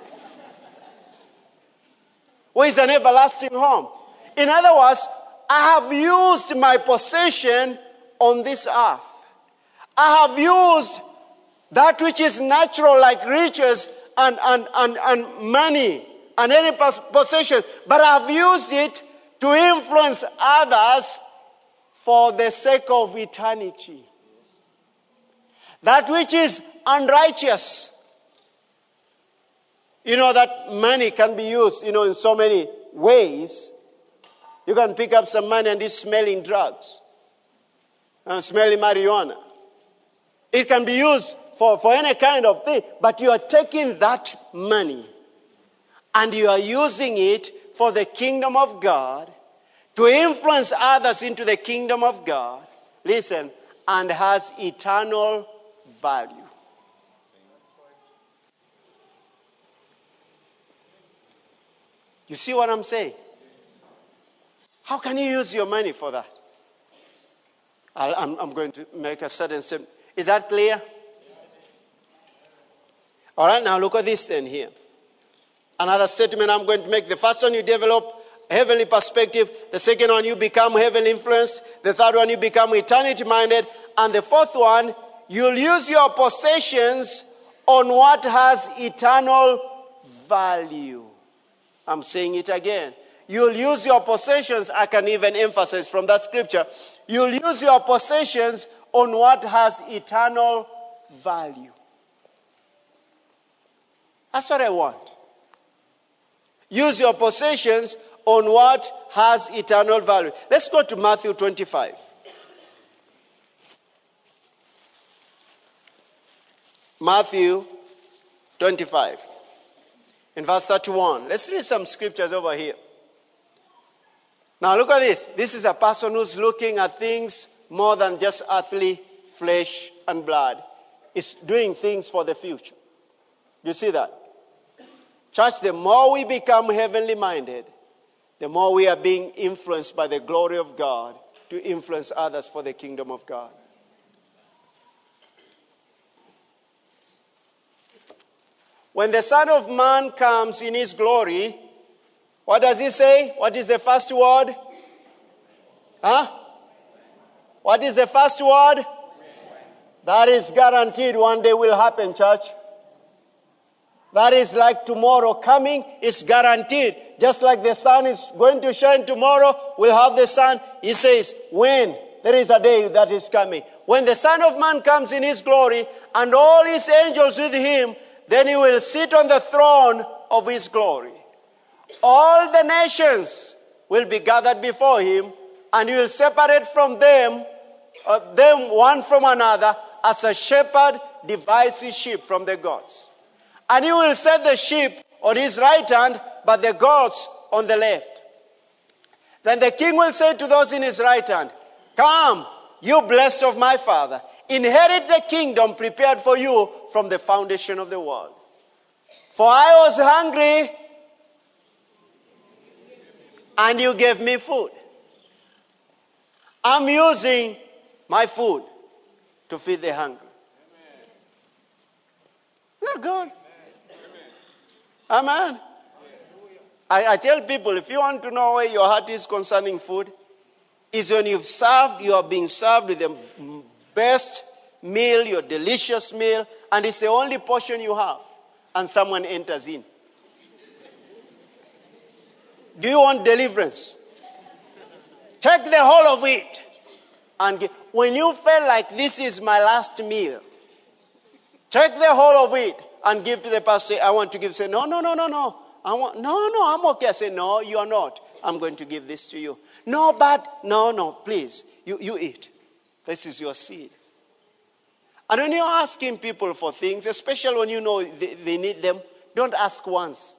Where is an everlasting home? In other words, I have used my possession on this earth. I have used that which is natural, like riches and, and, and, and money and any possession, but I've used it to influence others for the sake of eternity. That which is unrighteous, you know that money can be used, you know, in so many ways. You can pick up some money and it's smelling drugs and smelling marijuana. It can be used for, for any kind of thing, but you are taking that money and you are using it for the kingdom of God to influence others into the kingdom of God. Listen, and has eternal value. You see what I'm saying? How can you use your money for that? i am going to make a certain statement. Is that clear? All right, now look at this then here. Another statement I'm going to make. The first one, you develop heavenly perspective. The second one, you become heaven influenced. The third one, you become eternity minded. And the fourth one, you'll use your possessions on what has eternal value. I'm saying it again. You'll use your possessions, I can even emphasize from that scripture. You'll use your possessions on what has eternal value. That's what I want. Use your possessions on what has eternal value. Let's go to Matthew 25. Matthew 25. In verse 31. Let's read some scriptures over here. Now, look at this. This is a person who's looking at things more than just earthly flesh and blood. It's doing things for the future. You see that? Church, the more we become heavenly minded, the more we are being influenced by the glory of God to influence others for the kingdom of God. When the Son of Man comes in his glory, what does he say? What is the first word? Huh? What is the first word? That is guaranteed one day will happen, church. That is like tomorrow coming is guaranteed. Just like the sun is going to shine tomorrow, we'll have the sun. He says, when? There is a day that is coming. When the Son of Man comes in his glory and all his angels with him, then he will sit on the throne of his glory. All the nations will be gathered before him, and he will separate from them, uh, them one from another, as a shepherd divides his sheep from the goats. And he will set the sheep on his right hand, but the goats on the left. Then the king will say to those in his right hand, Come, you blessed of my father, inherit the kingdom prepared for you from the foundation of the world. For I was hungry, and you gave me food. I'm using my food to feed the hungry. They're good. Amen. I, I tell people if you want to know where your heart is concerning food, is when you've served, you are being served with the best meal, your delicious meal, and it's the only portion you have, and someone enters in. Do you want deliverance? Take the whole of it. And when you feel like this is my last meal, take the whole of it and give to the pastor. I want to give. Say, no, no, no, no, no. I want, no, no, I'm okay. I say, no, you are not. I'm going to give this to you. No, but, no, no, please. You, you eat. This is your seed. And when you're asking people for things, especially when you know they, they need them, don't ask once.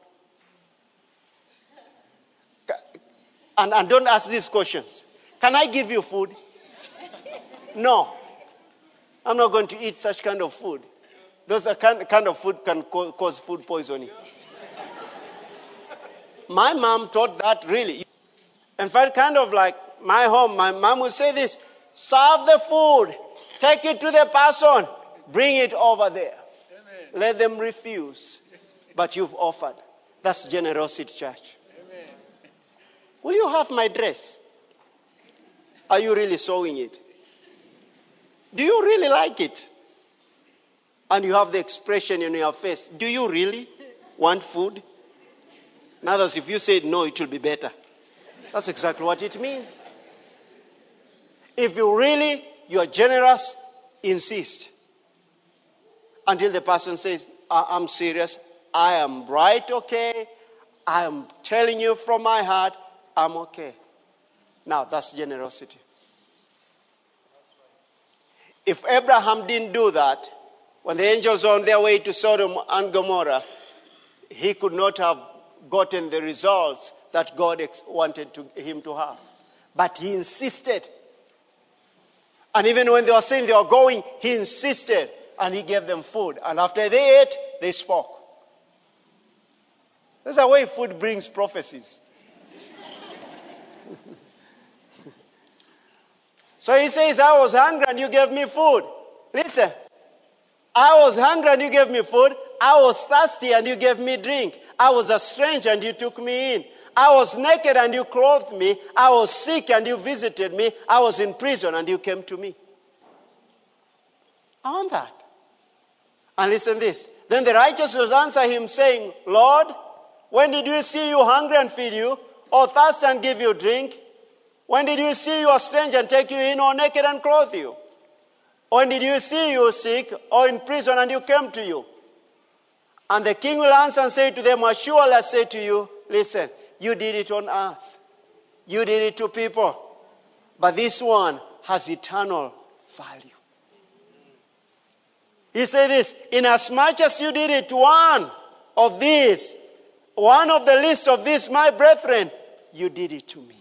And, and don't ask these questions. Can I give you food? No. I'm not going to eat such kind of food. Those are kind, kind of food can cause food poisoning. my mom taught that really. In fact, kind of like my home, my mom would say this serve the food, take it to the person, bring it over there. Amen. Let them refuse. But you've offered. That's generosity, church. Will you have my dress? Are you really sewing it? Do you really like it? And you have the expression in your face. Do you really want food? In other words, if you say no, it will be better. That's exactly what it means. If you really, you are generous, insist. Until the person says, I'm serious, I am right, okay, I am telling you from my heart, I'm okay. Now, that's generosity. If Abraham didn't do that, when the angels were on their way to Sodom and Gomorrah, he could not have gotten the results that God wanted to, him to have. But he insisted. And even when they were saying they were going, he insisted and he gave them food. And after they ate, they spoke. That's the way food brings prophecies. So he says, I was hungry and you gave me food. Listen, I was hungry and you gave me food. I was thirsty and you gave me drink. I was a stranger and you took me in. I was naked and you clothed me. I was sick and you visited me. I was in prison and you came to me. I want that. And listen this. Then the righteous will answer him, saying, Lord, when did we see you hungry and feed you, or thirsty and give you drink? When did you see you a stranger and take you in, or naked and clothe you? When did you see you sick, or in prison and you came to you? And the king will answer and say to them, Surely I say to you, listen, you did it on earth. You did it to people. But this one has eternal value. He said this, inasmuch as you did it to one of these, one of the least of these, my brethren, you did it to me.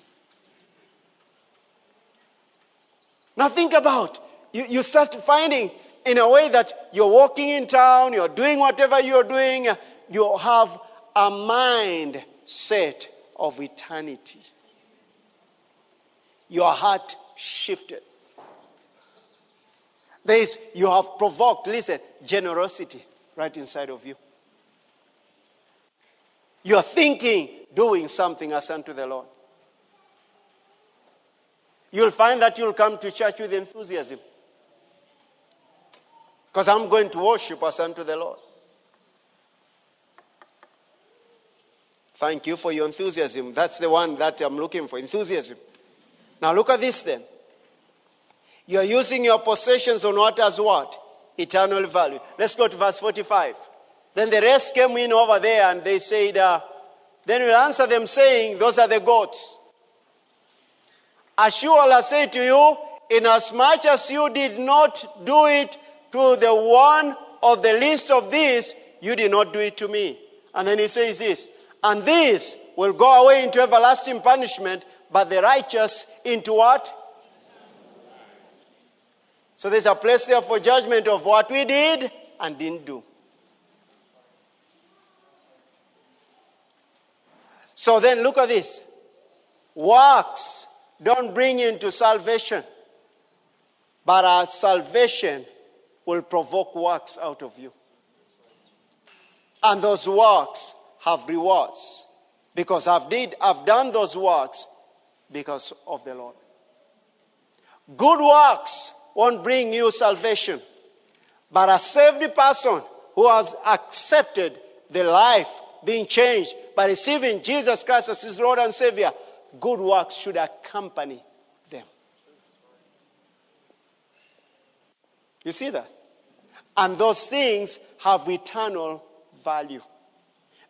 Now think about you, you start finding in a way that you're walking in town, you're doing whatever you're doing, you have a mind set of eternity. Your heart shifted. There is, you have provoked, listen, generosity right inside of you. You're thinking, doing something as unto the Lord. You'll find that you'll come to church with enthusiasm. Because I'm going to worship as unto the Lord. Thank you for your enthusiasm. That's the one that I'm looking for enthusiasm. Now look at this then. You're using your possessions on what as what? Eternal value. Let's go to verse 45. Then the rest came in over there and they said, uh, Then we'll answer them saying, Those are the goats. Assuredly I say to you, inasmuch as you did not do it to the one of the least of these, you did not do it to me. And then he says this, and these will go away into everlasting punishment, but the righteous into what? So there's a place there for judgment of what we did and didn't do. So then look at this. Works don't bring you into salvation, but our salvation will provoke works out of you. And those works have rewards because I've, did, I've done those works because of the Lord. Good works won't bring you salvation, but a saved person who has accepted the life being changed by receiving Jesus Christ as his Lord and Savior, good works should accompany them. You see that? And those things have eternal value.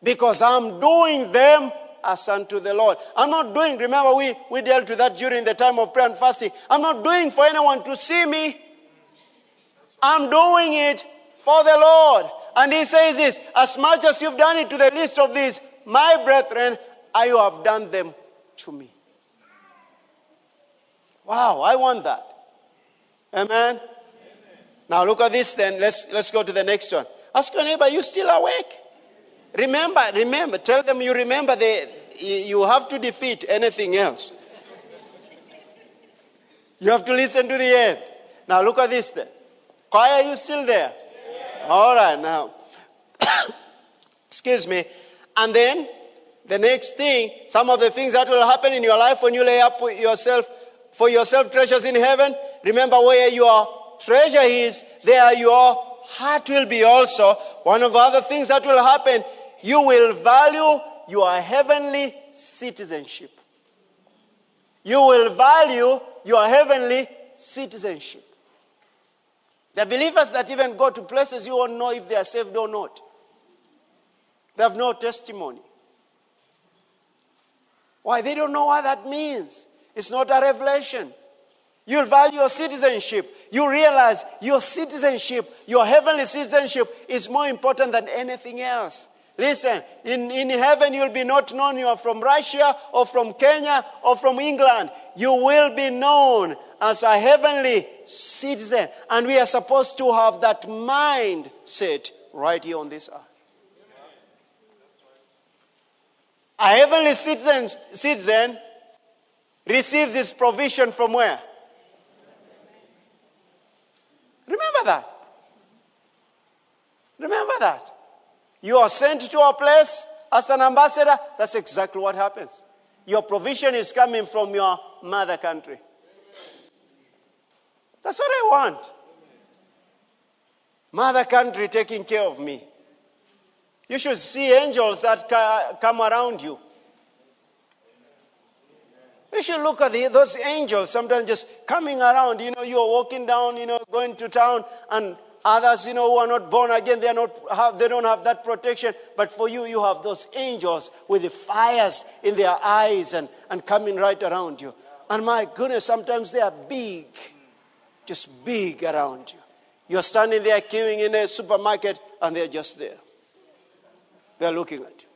Because I'm doing them as unto the Lord. I'm not doing, remember, we, we dealt with that during the time of prayer and fasting. I'm not doing for anyone to see me. I'm doing it for the Lord. And he says this as much as you've done it to the least of these, my brethren, I have done them to me. Wow, I want that. Amen. Now look at this then. Let's, let's go to the next one. Ask your neighbor, you still awake? Remember, remember, tell them you remember the, you have to defeat anything else. You have to listen to the end. Now look at this then. Why are you still there? All right, now. Excuse me. And then the next thing, some of the things that will happen in your life when you lay up yourself for yourself treasures in heaven. Remember where your treasure is, there your heart will be also. One of the other things that will happen, you will value your heavenly citizenship. You will value your heavenly citizenship. The believers that even go to places you won't know if they are saved or not. They have no testimony. Why? They don't know what that means. It's not a revelation. You'll value your citizenship. You realize your citizenship, your heavenly citizenship, is more important than anything else. Listen, in, in heaven, you'll be not known you are from Russia or from Kenya or from England. You will be known as a heavenly citizen. And we are supposed to have that mindset right here on this earth. A heavenly citizen, citizen receives his provision from where? Remember that. Remember that. You are sent to a place as an ambassador, that's exactly what happens. Your provision is coming from your mother country. That's what I want. Mother country taking care of me. You should see angels that come around you. You should look at the, those angels sometimes just coming around. You know, you're walking down, you know, going to town, and others, you know, who are not born again, they, are not have, they don't have that protection. But for you, you have those angels with the fires in their eyes and, and coming right around you. And my goodness, sometimes they are big, just big around you. You're standing there queuing in a supermarket, and they're just there. They're looking at you.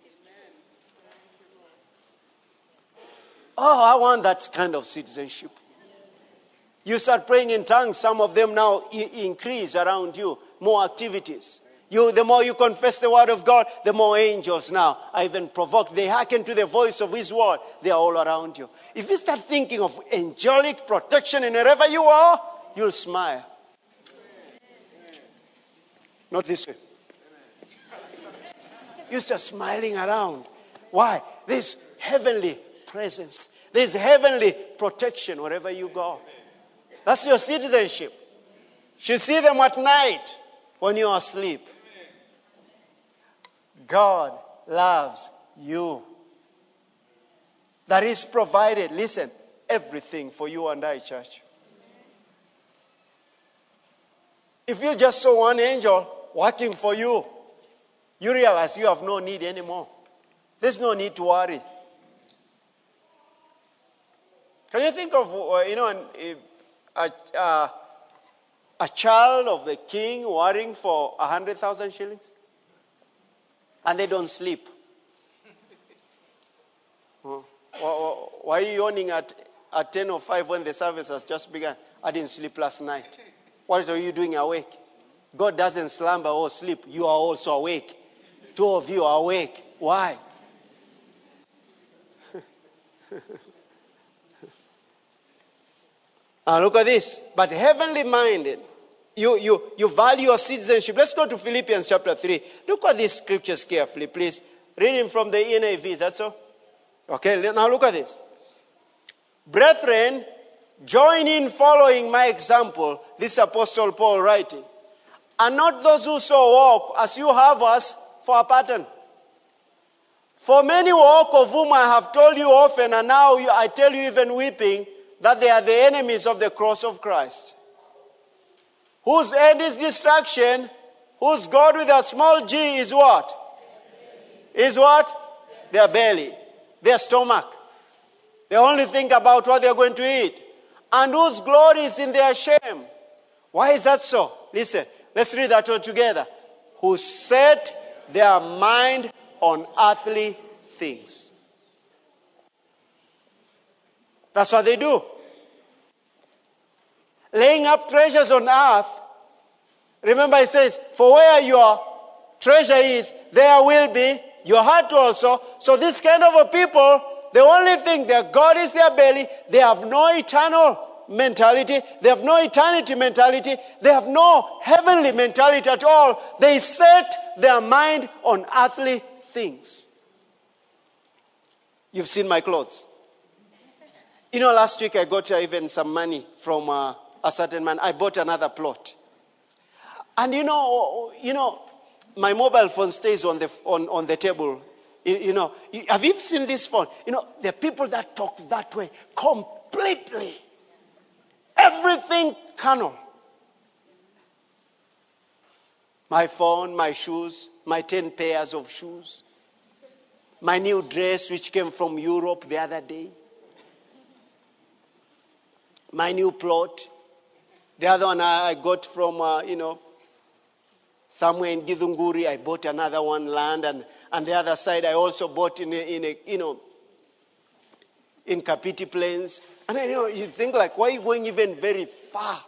Oh, I want that kind of citizenship. You start praying in tongues, some of them now I- increase around you, more activities. You, the more you confess the word of God, the more angels now are even provoked. They hearken to the voice of his word. They are all around you. If you start thinking of angelic protection in wherever you are, you'll smile. Not this way. You start smiling around. Why? This heavenly presence. this heavenly protection wherever you go. That's your citizenship. You see them at night when you are asleep. God loves you. That is provided, listen, everything for you and I, church. If you just saw one angel working for you, you realize you have no need anymore. There's no need to worry. Can you think of, uh, you know, a, a, a child of the king worrying for 100,000 shillings? And they don't sleep. Why are you yawning at, at 10 or 5 when the service has just begun? I didn't sleep last night. What are you doing awake? God doesn't slumber or sleep. You are also awake. Two of you are awake. Why? Now ah, look at this. But heavenly minded, you, you, you value your citizenship. Let's go to Philippians chapter 3. Look at these scriptures carefully, please. Reading from the NIV, that's all? Okay, now look at this. Brethren, join in following my example, this Apostle Paul writing. And not those who so walk as you have us for a pattern. For many walk of whom I have told you often, and now I tell you even weeping, that they are the enemies of the cross of Christ. Whose end is destruction, whose God with a small g is what? Is what? Their belly, their stomach. They only think about what they're going to eat. And whose glory is in their shame. Why is that so? Listen, let's read that all together. Who set their mind on earthly things. That's what they do laying up treasures on earth. Remember, he says, For where your treasure is, there will be your heart also. So, this kind of a people, the only thing, their God is their belly. They have no eternal mentality. They have no eternity mentality. They have no heavenly mentality at all. They set their mind on earthly things. You've seen my clothes. You know, last week I got even some money from uh, a certain man. I bought another plot. And you know, you know, my mobile phone stays on the, on, on the table. You, you know, have you seen this phone? You know, the people that talk that way completely. Everything carnal. My phone, my shoes, my 10 pairs of shoes, my new dress, which came from Europe the other day, my new plot, the other one I got from, uh, you know, somewhere in Githunguri. I bought another one land, and, and the other side I also bought in a, in a you know, in Kapiti Plains. And then, you know, you think like, why are you going even very far?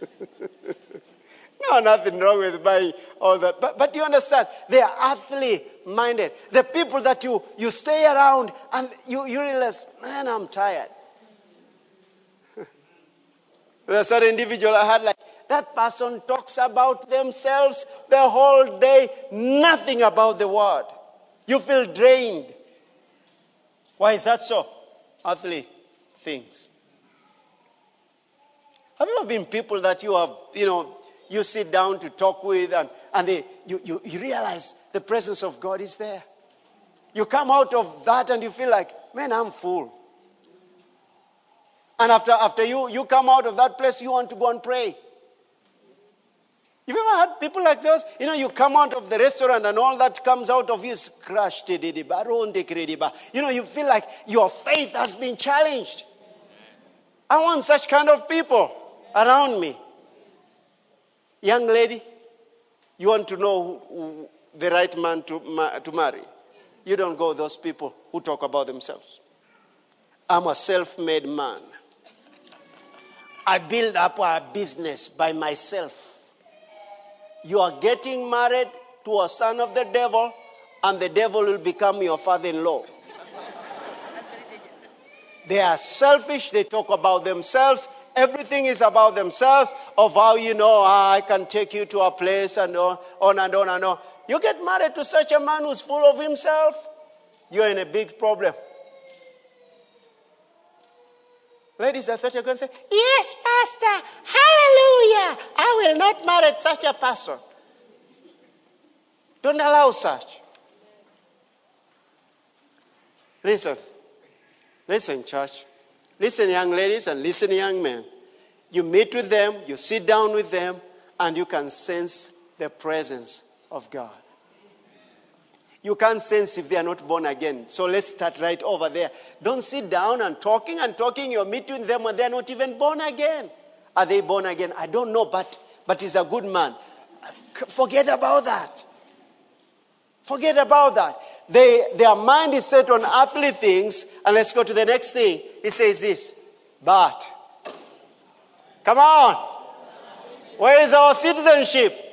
no, nothing wrong with buying all that. But, but you understand, they are earthly minded. The people that you, you stay around and you, you realize, man, I'm tired. There's certain individual I had like, that person talks about themselves the whole day, nothing about the word. You feel drained. Why is that so? Earthly things. Have you ever been people that you have, you know, you sit down to talk with and, and they, you, you, you realize the presence of God is there? You come out of that and you feel like, man, I'm full. And after, after you, you come out of that place, you want to go and pray. You've ever had people like those? You know, you come out of the restaurant and all that comes out of you is crushed. Eh, you know, you feel like your faith has been challenged. I want such kind of people around me. Young lady, you want to know who, the right man to, to marry. You don't go those people who talk about themselves. I'm a self made man. I build up a business by myself you are getting married to a son of the devil, and the devil will become your father in law. They are selfish, they talk about themselves. Everything is about themselves, of how you know, ah, I can take you to a place and on, on and on and on. You get married to such a man who's full of himself, you're in a big problem. Ladies, I thought you were going to say, Yes, Pastor, hallelujah. I will not marry such a person. Don't allow such. Listen. Listen, church. Listen, young ladies, and listen, young men. You meet with them, you sit down with them, and you can sense the presence of God. You can't sense if they are not born again. So let's start right over there. Don't sit down and talking and talking. You're meeting them and they're not even born again. Are they born again? I don't know, but, but he's a good man. Forget about that. Forget about that. They, their mind is set on earthly things. And let's go to the next thing. He says this, but. Come on. Where is our citizenship?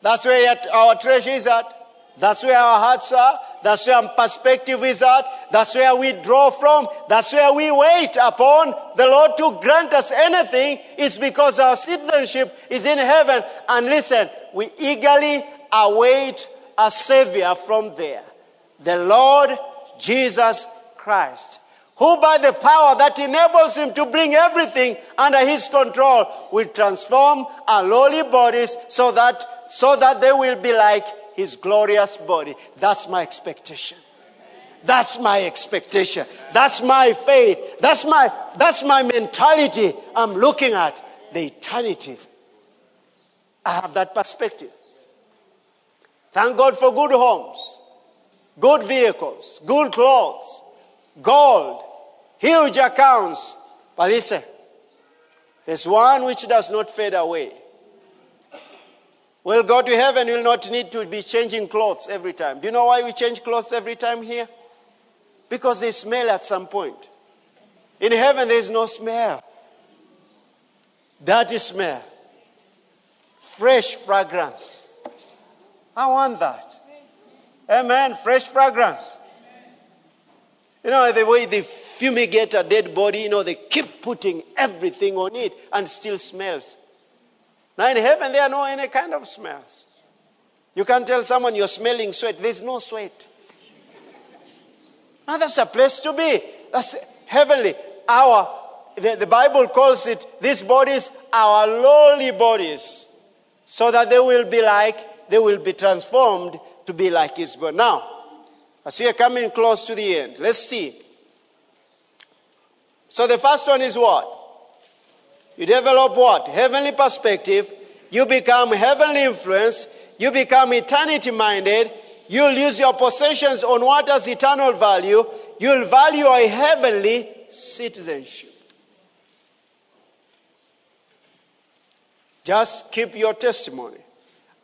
That's where our treasure is at. That's where our hearts are. That's where our perspective is at. That's where we draw from. That's where we wait upon the Lord to grant us anything. It's because our citizenship is in heaven. And listen, we eagerly await a Savior from there. The Lord Jesus Christ. Who by the power that enables him to bring everything under his control will transform our lowly bodies so that so that they will be like his glorious body. That's my expectation. That's my expectation. That's my faith. That's my, that's my mentality. I'm looking at the eternity. I have that perspective. Thank God for good homes, good vehicles, good clothes, gold, huge accounts. But listen, there's one which does not fade away. We'll go to heaven, we'll not need to be changing clothes every time. Do you know why we change clothes every time here? Because they smell at some point. In heaven, there's no smell. Dirty smell. Fresh fragrance. I want that. Amen. Fresh fragrance. You know, the way they fumigate a dead body, you know, they keep putting everything on it and still smells. Now in heaven, there are no any kind of smells. You can't tell someone you're smelling sweat. There's no sweat. Now that's a place to be. That's heavenly. Our the, the Bible calls it these bodies our lowly bodies, so that they will be like they will be transformed to be like His body. Now, as we are coming close to the end, let's see. So the first one is what? You develop what? Heavenly perspective. You become heavenly influence. You become eternity minded. You'll use your possessions on what has eternal value. You'll value a heavenly citizenship. Just keep your testimony.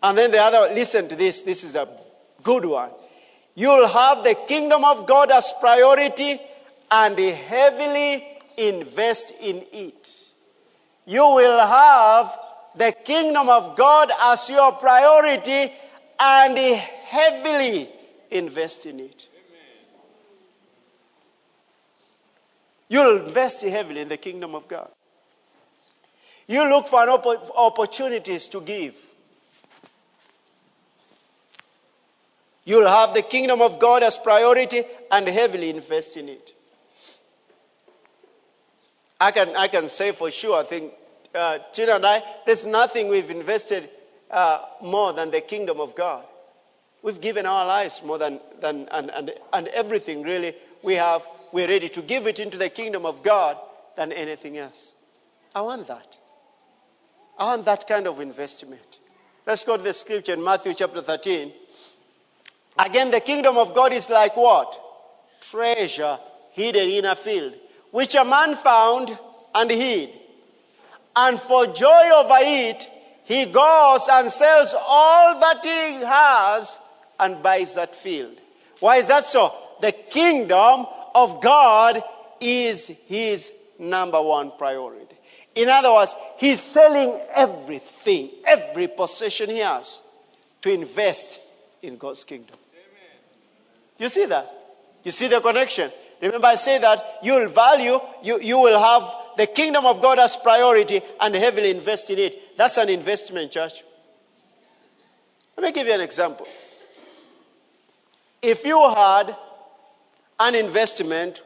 And then the other, listen to this. This is a good one. You'll have the kingdom of God as priority and heavily invest in it you will have the kingdom of God as your priority and heavily invest in it. You'll invest heavily in the kingdom of God. You look for opportunities to give. You'll have the kingdom of God as priority and heavily invest in it. I can, I can say for sure, I think uh, Tina and I, there's nothing we've invested uh, more than the kingdom of God. We've given our lives more than, than and, and, and everything really we have, we're ready to give it into the kingdom of God than anything else. I want that. I want that kind of investment. Let's go to the scripture in Matthew chapter 13. Again, the kingdom of God is like what? Treasure hidden in a field, which a man found and hid. And for joy over it, he goes and sells all that he has and buys that field. Why is that so? The kingdom of God is his number one priority. In other words, he's selling everything, every possession he has to invest in God's kingdom. You see that? You see the connection? Remember, I say that you'll value, you, you will have the kingdom of God as priority and heavily invest in it. That's an investment, church. Let me give you an example. If you had an investment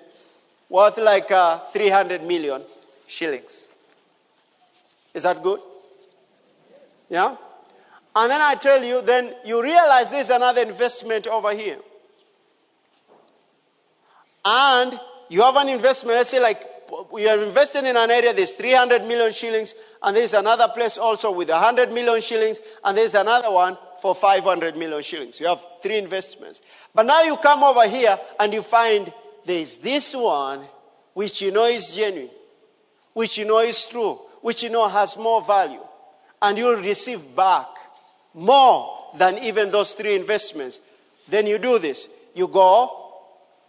worth like uh, 300 million shillings, is that good? Yeah? And then I tell you, then you realize there's another investment over here and you have an investment, let's say like you are investing in an area, there's 300 million shillings, and there's another place also with 100 million shillings, and there's another one for 500 million shillings. You have three investments. But now you come over here and you find there's this one which you know is genuine, which you know is true, which you know has more value, and you'll receive back more than even those three investments. Then you do this. You go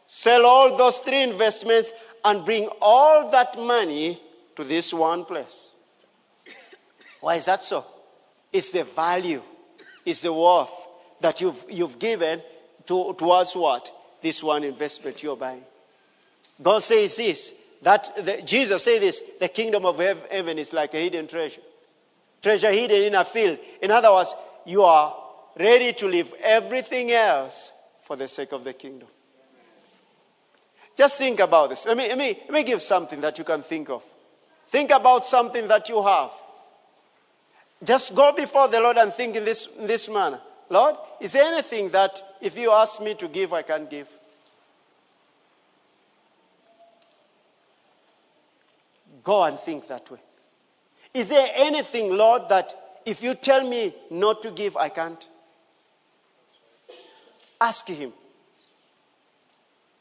Sell all those three investments and bring all that money to this one place. Why is that so? It's the value, it's the worth that you've, you've given to, towards what? This one investment you're buying. God says this that the, Jesus said this the kingdom of heaven is like a hidden treasure. Treasure hidden in a field. In other words, you are ready to leave everything else for the sake of the kingdom. Just think about this. Let me, let, me, let me give something that you can think of. Think about something that you have. Just go before the Lord and think in this, in this manner Lord, is there anything that if you ask me to give, I can give? Go and think that way. Is there anything, Lord, that if you tell me not to give, I can't? Ask Him.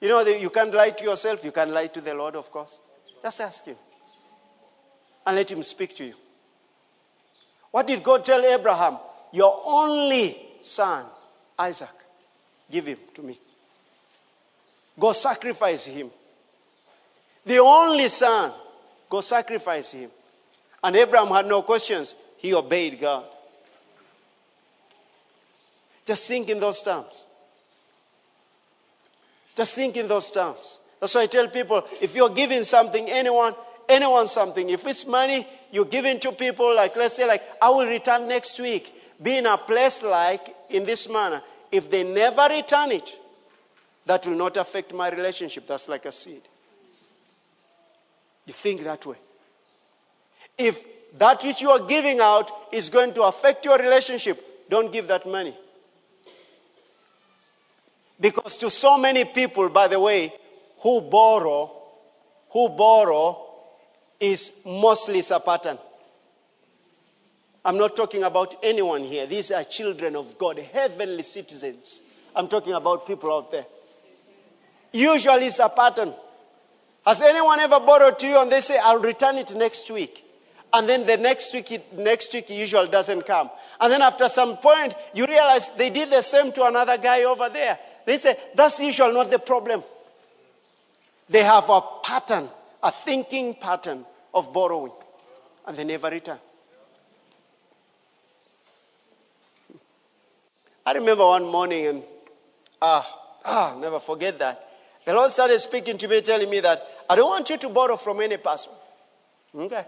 You know, you can't lie to yourself, you can lie to the Lord, of course. Just ask Him and let Him speak to you. What did God tell Abraham? Your only son, Isaac, give him to me. Go sacrifice him. The only son, go sacrifice him. And Abraham had no questions. He obeyed God. Just think in those terms. Just think in those terms. That's why I tell people if you're giving something, anyone, anyone something, if it's money you're giving to people, like let's say, like, I will return next week, be in a place like in this manner. If they never return it, that will not affect my relationship. That's like a seed. You think that way. If that which you are giving out is going to affect your relationship, don't give that money. Because to so many people, by the way, who borrow, who borrow is mostly a pattern. I'm not talking about anyone here. These are children of God, heavenly citizens. I'm talking about people out there. Usually it's a pattern. Has anyone ever borrowed to you and they say, I'll return it next week? And then the next week, next week usually doesn't come. And then after some point, you realize they did the same to another guy over there. They say, that's usually not the problem. They have a pattern, a thinking pattern of borrowing, and they never return. I remember one morning, and ah, ah, never forget that. The Lord started speaking to me, telling me that I don't want you to borrow from any person. Okay.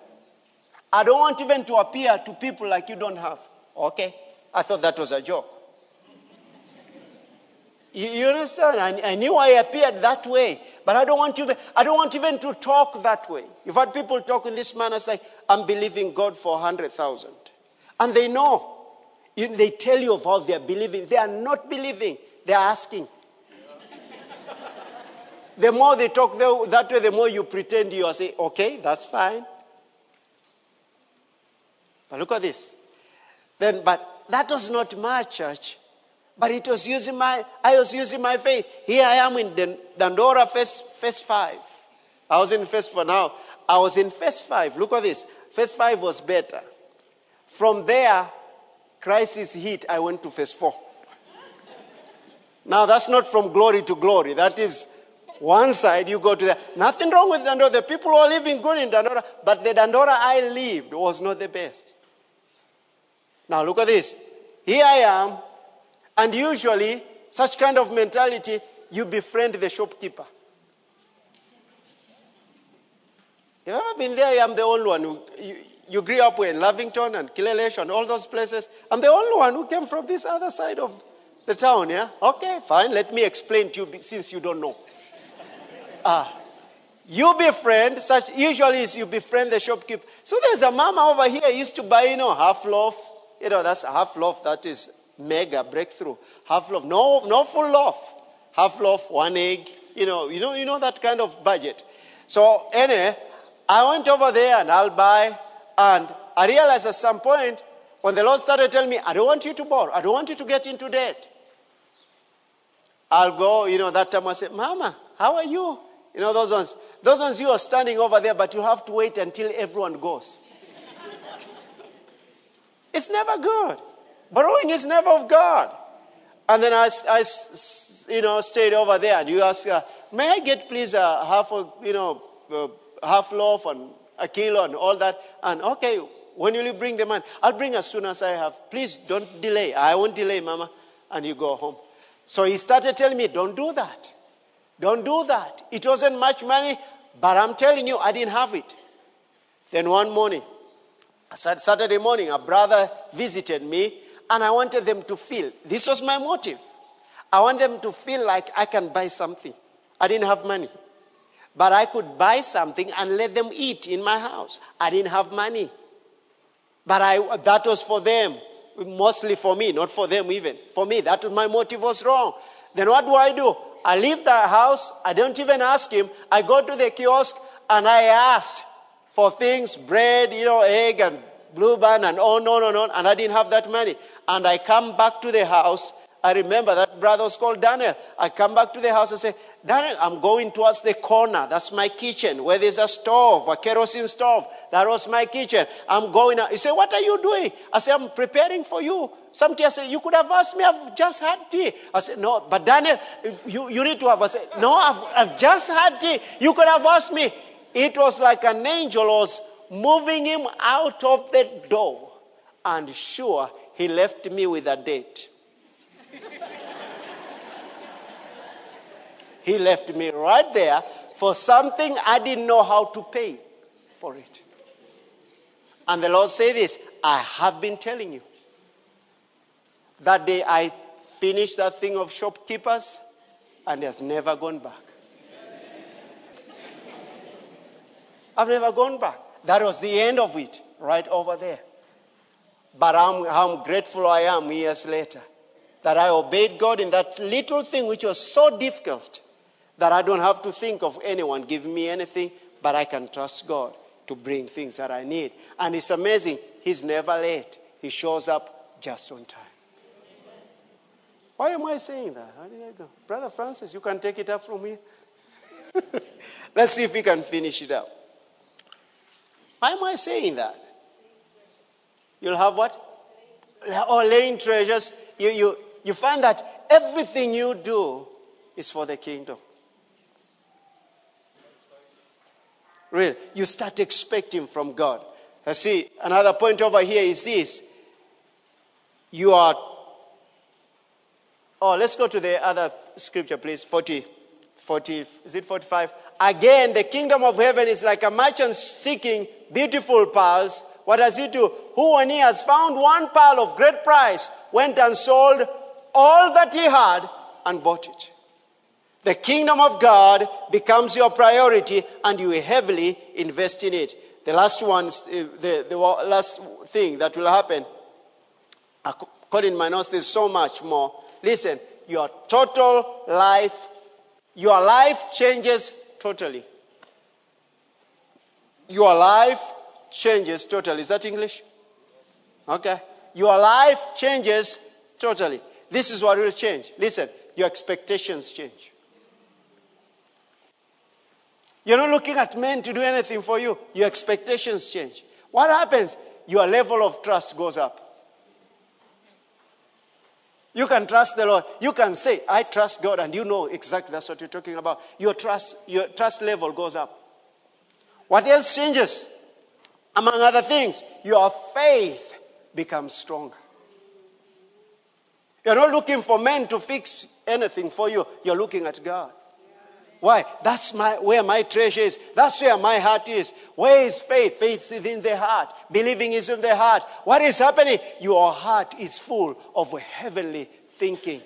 I don't want even to appear to people like you don't have. Okay. I thought that was a joke. You, you understand? I, I, knew I appeared that way, but I don't want even, I don't want even to talk that way. You've had people talk in this manner, say, I'm believing God for 100,000. And they know. You, they tell you of how they're believing. They are not believing, they're asking. the more they talk that way, the more you pretend you are saying, okay, that's fine. But look at this. Then, but that was not my church. But it was using my, I was using my faith. Here I am in Dandora phase, phase five. I was in phase four now. I was in phase five. Look at this. Phase five was better. From there, crisis hit. I went to phase four. now that's not from glory to glory. That is one side, you go to the. Nothing wrong with Dandora. The people were living good in Dandora, but the Dandora I lived was not the best. Now look at this. Here I am and usually, such kind of mentality, you befriend the shopkeeper. You ever been there? I'm the only one who, you, you grew up in Lavington and Kileleshwa and all those places. I'm the only one who came from this other side of the town, yeah? Okay, fine. Let me explain to you since you don't know. Ah. You befriend, such usually is you befriend the shopkeeper. So there's a mama over here used to buy, you know, half loaf. You know, that's half loaf, that is mega breakthrough. Half loaf, no, no full loaf. Half loaf, one egg. You know, you know, you know that kind of budget. So anyway, I went over there and I'll buy, and I realized at some point when the Lord started telling me, I don't want you to borrow, I don't want you to get into debt. I'll go, you know, that time I said, Mama, how are you? You know, those ones, those ones you are standing over there, but you have to wait until everyone goes. it's never good. Borrowing is never of God. And then I, I you know, stayed over there and you ask, uh, may I get please a half a, you know, half loaf and a kilo and all that? And okay, when will you bring the money? I'll bring as soon as I have. Please don't delay. I won't delay, Mama. And you go home. So he started telling me, don't do that. Don't do that. It wasn't much money, but I'm telling you, I didn't have it. Then one morning, Saturday morning, a brother visited me and I wanted them to feel this was my motive. I want them to feel like I can buy something. I didn't have money. But I could buy something and let them eat in my house. I didn't have money. But I, that was for them, mostly for me, not for them even. For me, that was my motive was wrong. Then what do I do? I leave the house. I don't even ask him. I go to the kiosk and I ask for things, bread, you know, egg and blue band and oh, on, on, on, on, and I didn't have that money. And I come back to the house. I remember that brother was called Daniel. I come back to the house and say, Daniel, I'm going towards the corner. That's my kitchen where there's a stove, a kerosene stove. That was my kitchen. I'm going out. He said, What are you doing? I said, I'm preparing for you. Some tea. I said, You could have asked me. I've just had tea. I said, No, but Daniel, you, you need to have. I said, No, I've, I've just had tea. You could have asked me. It was like an angel was moving him out of the door. And sure, he left me with a date. he left me right there for something I didn't know how to pay for it. And the Lord said this I have been telling you. That day I finished that thing of shopkeepers and has never gone back. I've never gone back. That was the end of it, right over there. But I'm, how grateful I am years later that I obeyed God in that little thing which was so difficult that I don't have to think of anyone giving me anything, but I can trust God to bring things that I need. And it's amazing, He's never late, He shows up just on time. Why am I saying that? How did I go? Brother Francis, you can take it up from here. Let's see if we can finish it up. Why am I saying that? You'll have what? Or laying treasures. You, you, you find that everything you do is for the kingdom. Really, you start expecting from God. I see, another point over here is this. You are Oh, let's go to the other scripture, please. 40, 40, is it 45? Again, the kingdom of heaven is like a merchant seeking beautiful pearls. What does he do? Who, when he has found one pearl of great price, went and sold all that he had and bought it. The kingdom of God becomes your priority and you heavily invest in it. The last one, eh, the, the last thing that will happen, according to my notes, there's so much more. Listen, your total life, your life changes totally. Your life changes totally. Is that English? Okay. Your life changes totally. This is what will change. Listen, your expectations change. You're not looking at men to do anything for you. Your expectations change. What happens? Your level of trust goes up. You can trust the Lord. You can say, I trust God, and you know exactly that's what you're talking about. Your trust, your trust level goes up. What else changes? Among other things, your faith becomes stronger. You're not looking for men to fix anything for you, you're looking at God. Why? That's my, where my treasure is. That's where my heart is. Where is faith? Faith is in the heart. Believing is in the heart. What is happening? Your heart is full of heavenly thinking.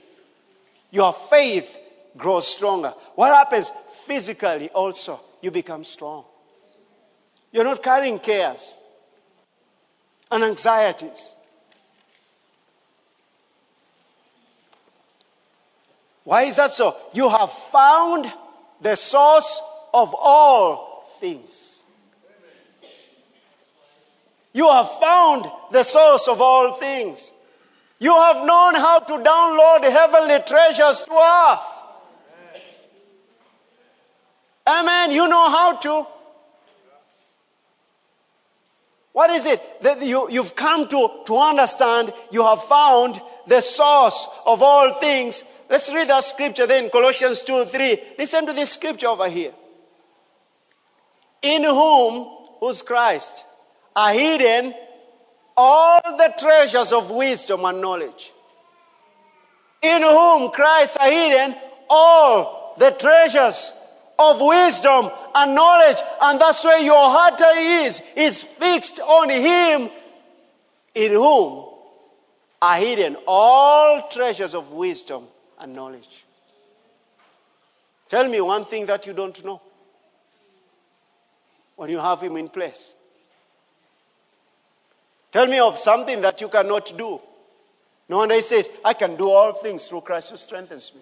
Your faith grows stronger. What happens? Physically also, you become strong. You're not carrying cares and anxieties. Why is that so? You have found the source of all things. You have found the source of all things. You have known how to download heavenly treasures to earth. Amen. You know how to. What is it that you, you've come to, to understand? You have found the source of all things Let's read that scripture then, Colossians 2 3. Listen to this scripture over here. In whom, who's Christ, are hidden all the treasures of wisdom and knowledge. In whom Christ are hidden all the treasures of wisdom and knowledge. And that's where your heart is, is fixed on Him in whom are hidden all treasures of wisdom and knowledge. Tell me one thing that you don't know when you have Him in place. Tell me of something that you cannot do. No wonder He says, I can do all things through Christ who strengthens me.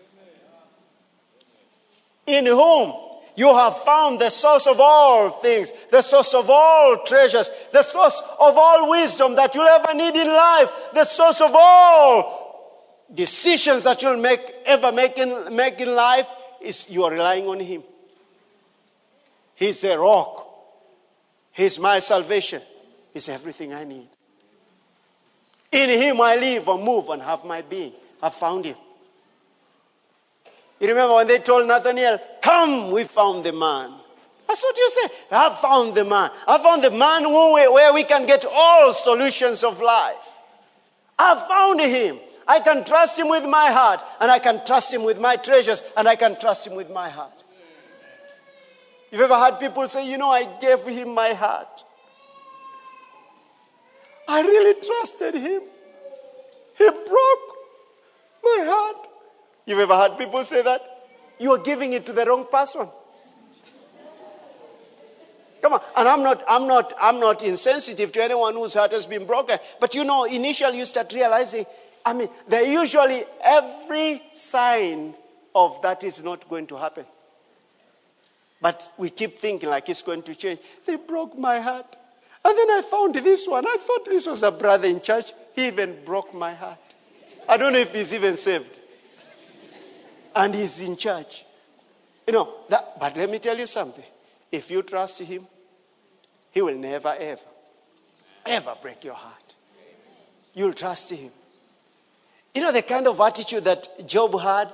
In whom you have found the source of all things, the source of all treasures, the source of all wisdom that you'll ever need in life, the source of all decisions that you'll make, ever make in, make in life is you are relying on Him. He's the rock. He's my salvation. He's everything I need. In Him I live and move and have my being. I've found Him. You remember when they told Nathaniel, Come, we found the man. That's what you say. I found the man. I found the man where we can get all solutions of life. I found him. I can trust Him with my heart, and I can trust Him with my treasures, and I can trust Him with my heart. You've ever had people say, You know, I gave Him my heart. I really trusted Him. He broke my heart. You've ever heard people say that? You are giving it to the wrong person. Come on. And I'm not, I'm not, I'm not insensitive to anyone whose heart has been broken. But you know, initially you start realizing I mean, they usually, every sign of that is not going to happen. But we keep thinking like it's going to change. They broke my heart. And then I found this one. I thought this was a brother in church. He even broke my heart. I don't know if he's even saved. And he's in charge. You know, that, but let me tell you something. If you trust him, he will never, ever, ever break your heart. You'll trust him. You know the kind of attitude that Job had?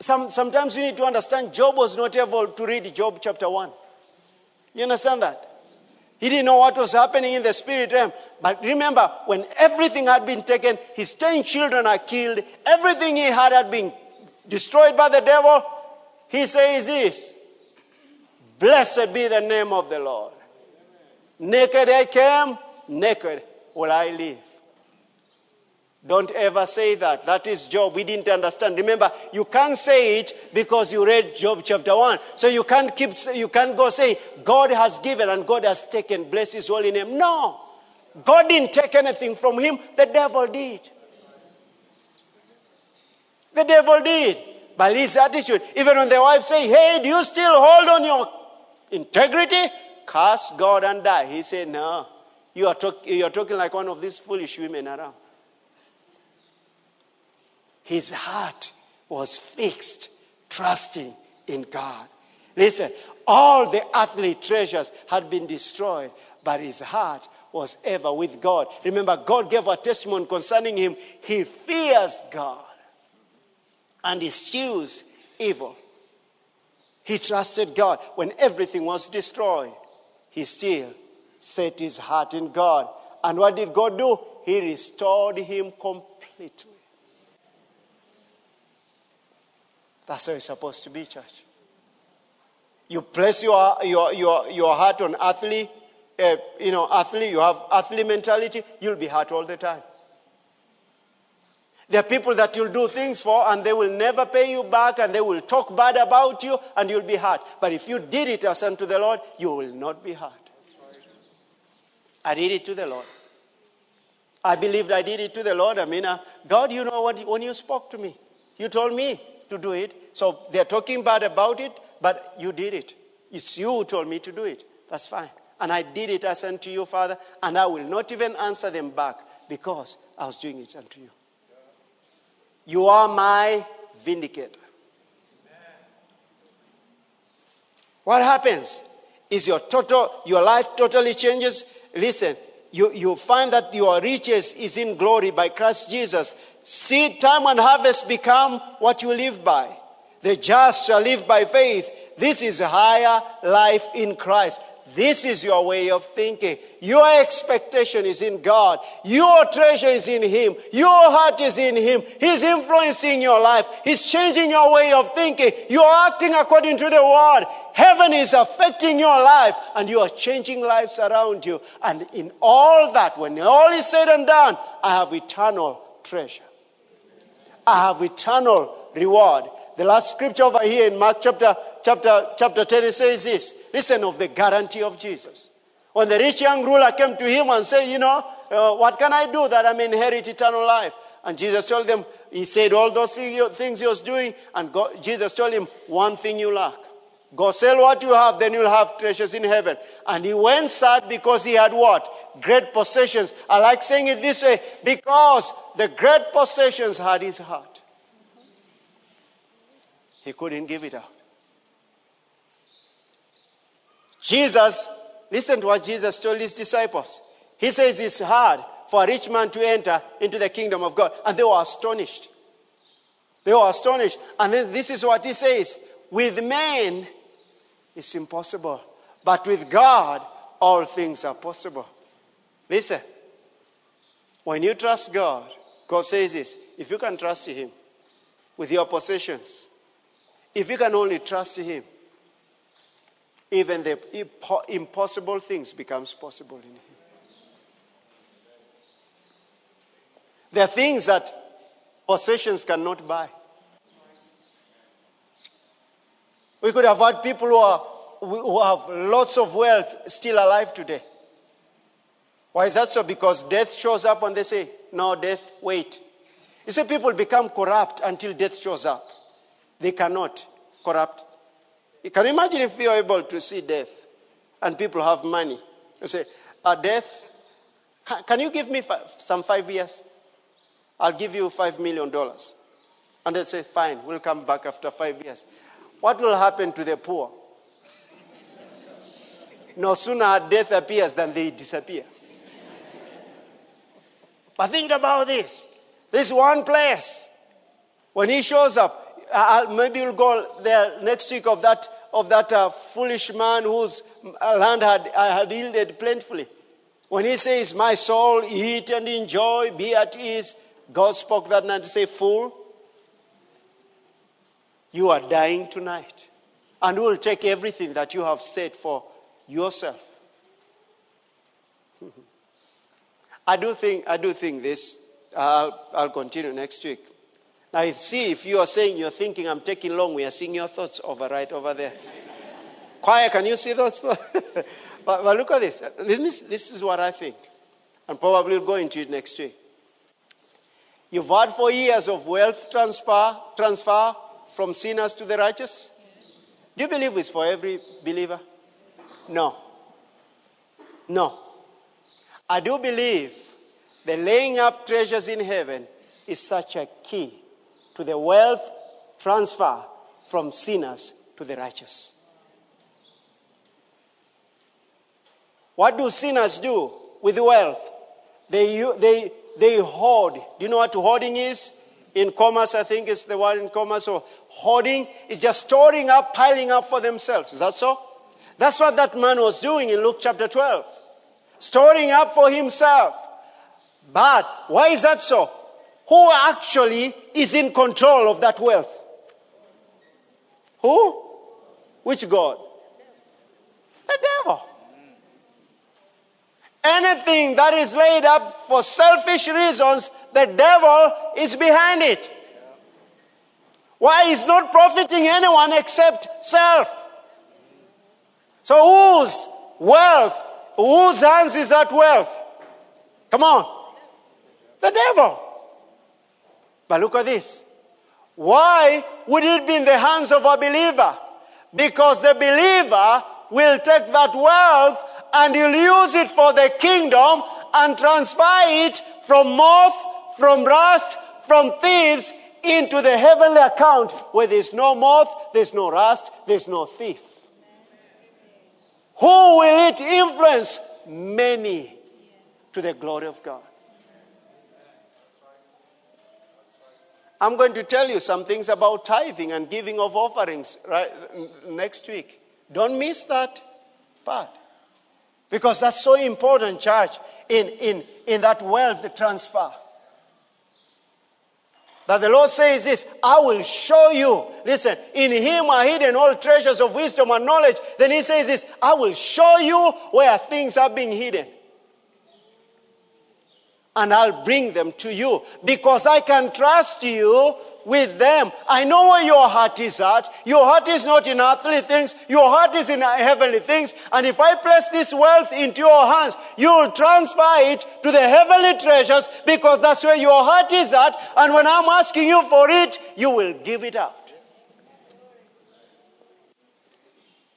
Some, sometimes you need to understand Job was not able to read Job chapter 1. You understand that? He didn't know what was happening in the spirit realm. But remember, when everything had been taken, his 10 children are killed, everything he had had been destroyed by the devil, he says this Blessed be the name of the Lord. Naked I came, naked will I leave. Don't ever say that. That is Job. We didn't understand. Remember, you can't say it because you read Job chapter 1. So you can't keep, you can't go say, God has given and God has taken. Bless his holy name. No. God didn't take anything from him. The devil did. The devil did. By his attitude. Even when the wife say, hey, do you still hold on your integrity? Curse God and die. He said, no. You are, talk- you are talking like one of these foolish women around. His heart was fixed, trusting in God. Listen, all the earthly treasures had been destroyed, but his heart was ever with God. Remember, God gave a testimony concerning him. He fears God and eschews evil. He trusted God when everything was destroyed. He still set his heart in God. And what did God do? He restored him completely. That's how it's supposed to be, church. You place your, your, your, your heart on earthly, uh, you know, earthly, you have earthly mentality, you'll be hurt all the time. There are people that you'll do things for and they will never pay you back and they will talk bad about you and you'll be hurt. But if you did it as unto the Lord, you will not be hurt. I did it to the Lord. I believed I did it to the Lord. I mean, uh, God, you know what, when you spoke to me, you told me to do it. So they're talking bad about it, but you did it. It's you who told me to do it. That's fine. And I did it as unto you, Father, and I will not even answer them back because I was doing it unto you. You are my vindicator. What happens is your total, your life totally changes. Listen, you, you find that your riches is in glory by Christ Jesus. Seed time and harvest become what you live by. The just shall live by faith. This is higher life in Christ. This is your way of thinking. Your expectation is in God. Your treasure is in Him. Your heart is in Him. He's influencing your life. He's changing your way of thinking. You are acting according to the Word. Heaven is affecting your life and you are changing lives around you. And in all that, when all is said and done, I have eternal treasure. I have eternal reward. The last scripture over here in Mark chapter, chapter, chapter 10 says this. Listen of the guarantee of Jesus. When the rich young ruler came to him and said, You know, uh, what can I do that I may inherit eternal life? And Jesus told them, He said all those things he was doing, and God, Jesus told him, One thing you lack. Go sell what you have, then you'll have treasures in heaven. And he went sad because he had what? Great possessions. I like saying it this way because the great possessions had his heart. He couldn't give it out. Jesus, listen to what Jesus told his disciples. He says it's hard for a rich man to enter into the kingdom of God. And they were astonished. They were astonished. And then this is what he says with men, it's impossible. But with God, all things are possible. Listen, when you trust God, God says this if you can trust Him with your possessions, if you can only trust Him, even the impossible things becomes possible in Him. There are things that possessions cannot buy. We could have had people who, are, who have lots of wealth still alive today. Why is that so? Because death shows up and they say, No, death, wait. You see, people become corrupt until death shows up. They cannot corrupt. You can imagine if you're able to see death and people have money. You say, uh, Death, can you give me five, some five years? I'll give you five million dollars. And they say, Fine, we'll come back after five years. What will happen to the poor? No sooner death appears than they disappear. but think about this. This one place, when he shows up, uh, maybe we'll go there next week of that, of that uh, foolish man whose land had, uh, had yielded plentifully. When he says, My soul, eat and enjoy, be at ease, God spoke that night to say, Fool, you are dying tonight. And we'll take everything that you have said for yourself. I do think, I do think this. I'll, I'll continue next week. Now, see, if you are saying you're thinking I'm taking long, we are seeing your thoughts over right over there. Choir, can you see those? but, but, look at this. this. This is what I think. And probably we'll go into it next week. You've had four years of wealth transfer, transfer from sinners to the righteous. Do you believe it's for every believer? No. No. I do believe the laying up treasures in heaven is such a key to the wealth transfer from sinners to the righteous. What do sinners do with wealth? They, they, they hoard. Do you know what hoarding is? In commerce, I think it's the word in commerce. So hoarding is just storing up, piling up for themselves. Is that so? That's what that man was doing in Luke chapter 12. Storing up for himself. But why is that so? Who actually is in control of that wealth? Who? Which God? The devil. Anything that is laid up for selfish reasons, the devil is behind it. Why? He's not profiting anyone except self. So whose wealth, whose hands is that wealth? Come on. The devil. But look at this. Why would it be in the hands of a believer? Because the believer will take that wealth and he'll use it for the kingdom and transfer it from moth, from rust, from thieves into the heavenly account where there's no moth, there's no rust, there's no thief. Who will it influence? Many to the glory of God. I'm going to tell you some things about tithing and giving of offerings right next week. Don't miss that part. Because that's so important, church, in, in, in that wealth transfer. That the Lord says this, I will show you. Listen, in him are hidden all treasures of wisdom and knowledge. Then he says this, I will show you where things are being hidden and I'll bring them to you because I can trust you with them. I know where your heart is at. Your heart is not in earthly things, your heart is in heavenly things. And if I place this wealth into your hands, you'll transfer it to the heavenly treasures because that's where your heart is at. And when I'm asking you for it, you will give it out.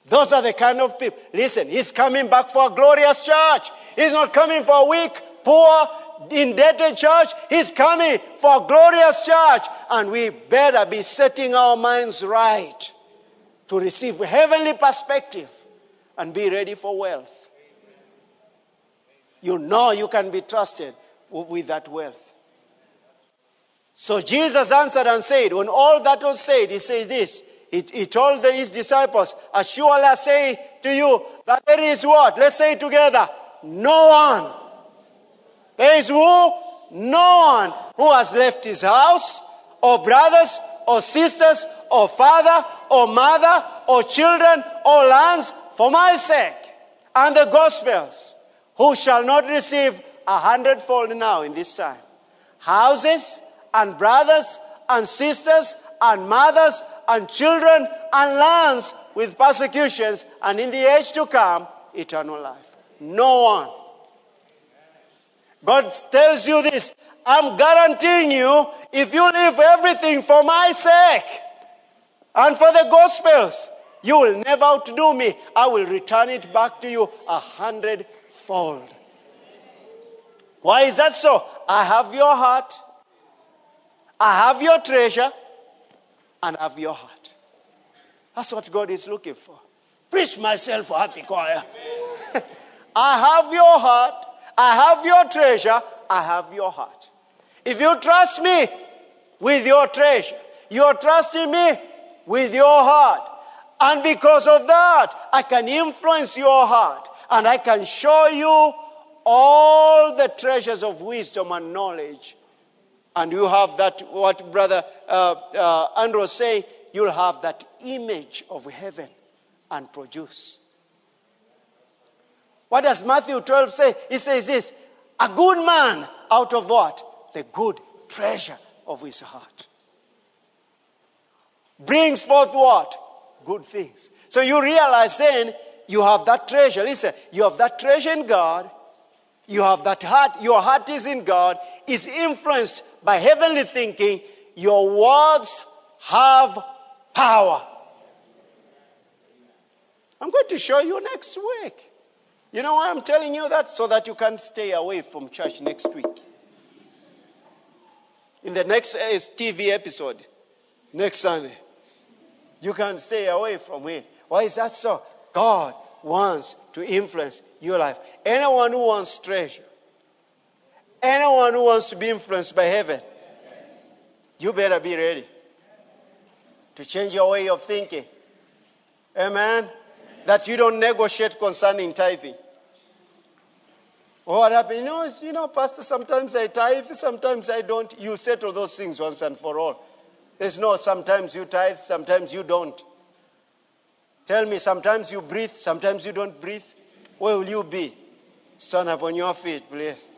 Those are the kind of people. Listen, he's coming back for a glorious church. He's not coming for a weak, poor, indebted church. He's coming for glorious church. And we better be setting our minds right to receive heavenly perspective and be ready for wealth. You know you can be trusted with that wealth. So Jesus answered and said, when all that was said, he said this. He, he told his disciples, As surely I say to you, that there is what? Let's say together. No one there is who? No one who has left his house, or brothers, or sisters, or father, or mother, or children, or lands for my sake and the gospels, who shall not receive a hundredfold now in this time. Houses, and brothers, and sisters, and mothers, and children, and lands with persecutions, and in the age to come, eternal life. No one God tells you this I'm guaranteeing you, if you leave everything for my sake and for the Gospels, you will never outdo me. I will return it back to you a hundredfold. Why is that so? I have your heart, I have your treasure, and I have your heart. That's what God is looking for. Preach myself a happy choir. I have your heart, I have your treasure, I have your heart. If you trust me with your treasure, You're trusting me with your heart. And because of that, I can influence your heart and I can show you all the treasures of wisdom and knowledge. And you have that, what Brother uh, uh, Andrew was saying, you'll have that image of heaven and produce. What does Matthew 12 say? He says this a good man out of what? The good treasure of his heart. Brings forth what? Good things. So you realize then you have that treasure. Listen, you have that treasure in God. You have that heart. Your heart is in God, is influenced by heavenly thinking. Your words have power. I'm going to show you next week. You know why I'm telling you that? So that you can stay away from church next week. In the next eh, TV episode, next Sunday, you can stay away from it. Why is that so? God wants to influence your life. Anyone who wants treasure, anyone who wants to be influenced by heaven, you better be ready to change your way of thinking. Amen? That you don't negotiate concerning tithing. Oh, what happened? You know, you know, Pastor, sometimes I tithe, sometimes I don't. You settle those things once and for all. There's no sometimes you tithe, sometimes you don't. Tell me, sometimes you breathe, sometimes you don't breathe. Where will you be? Stand up on your feet, please.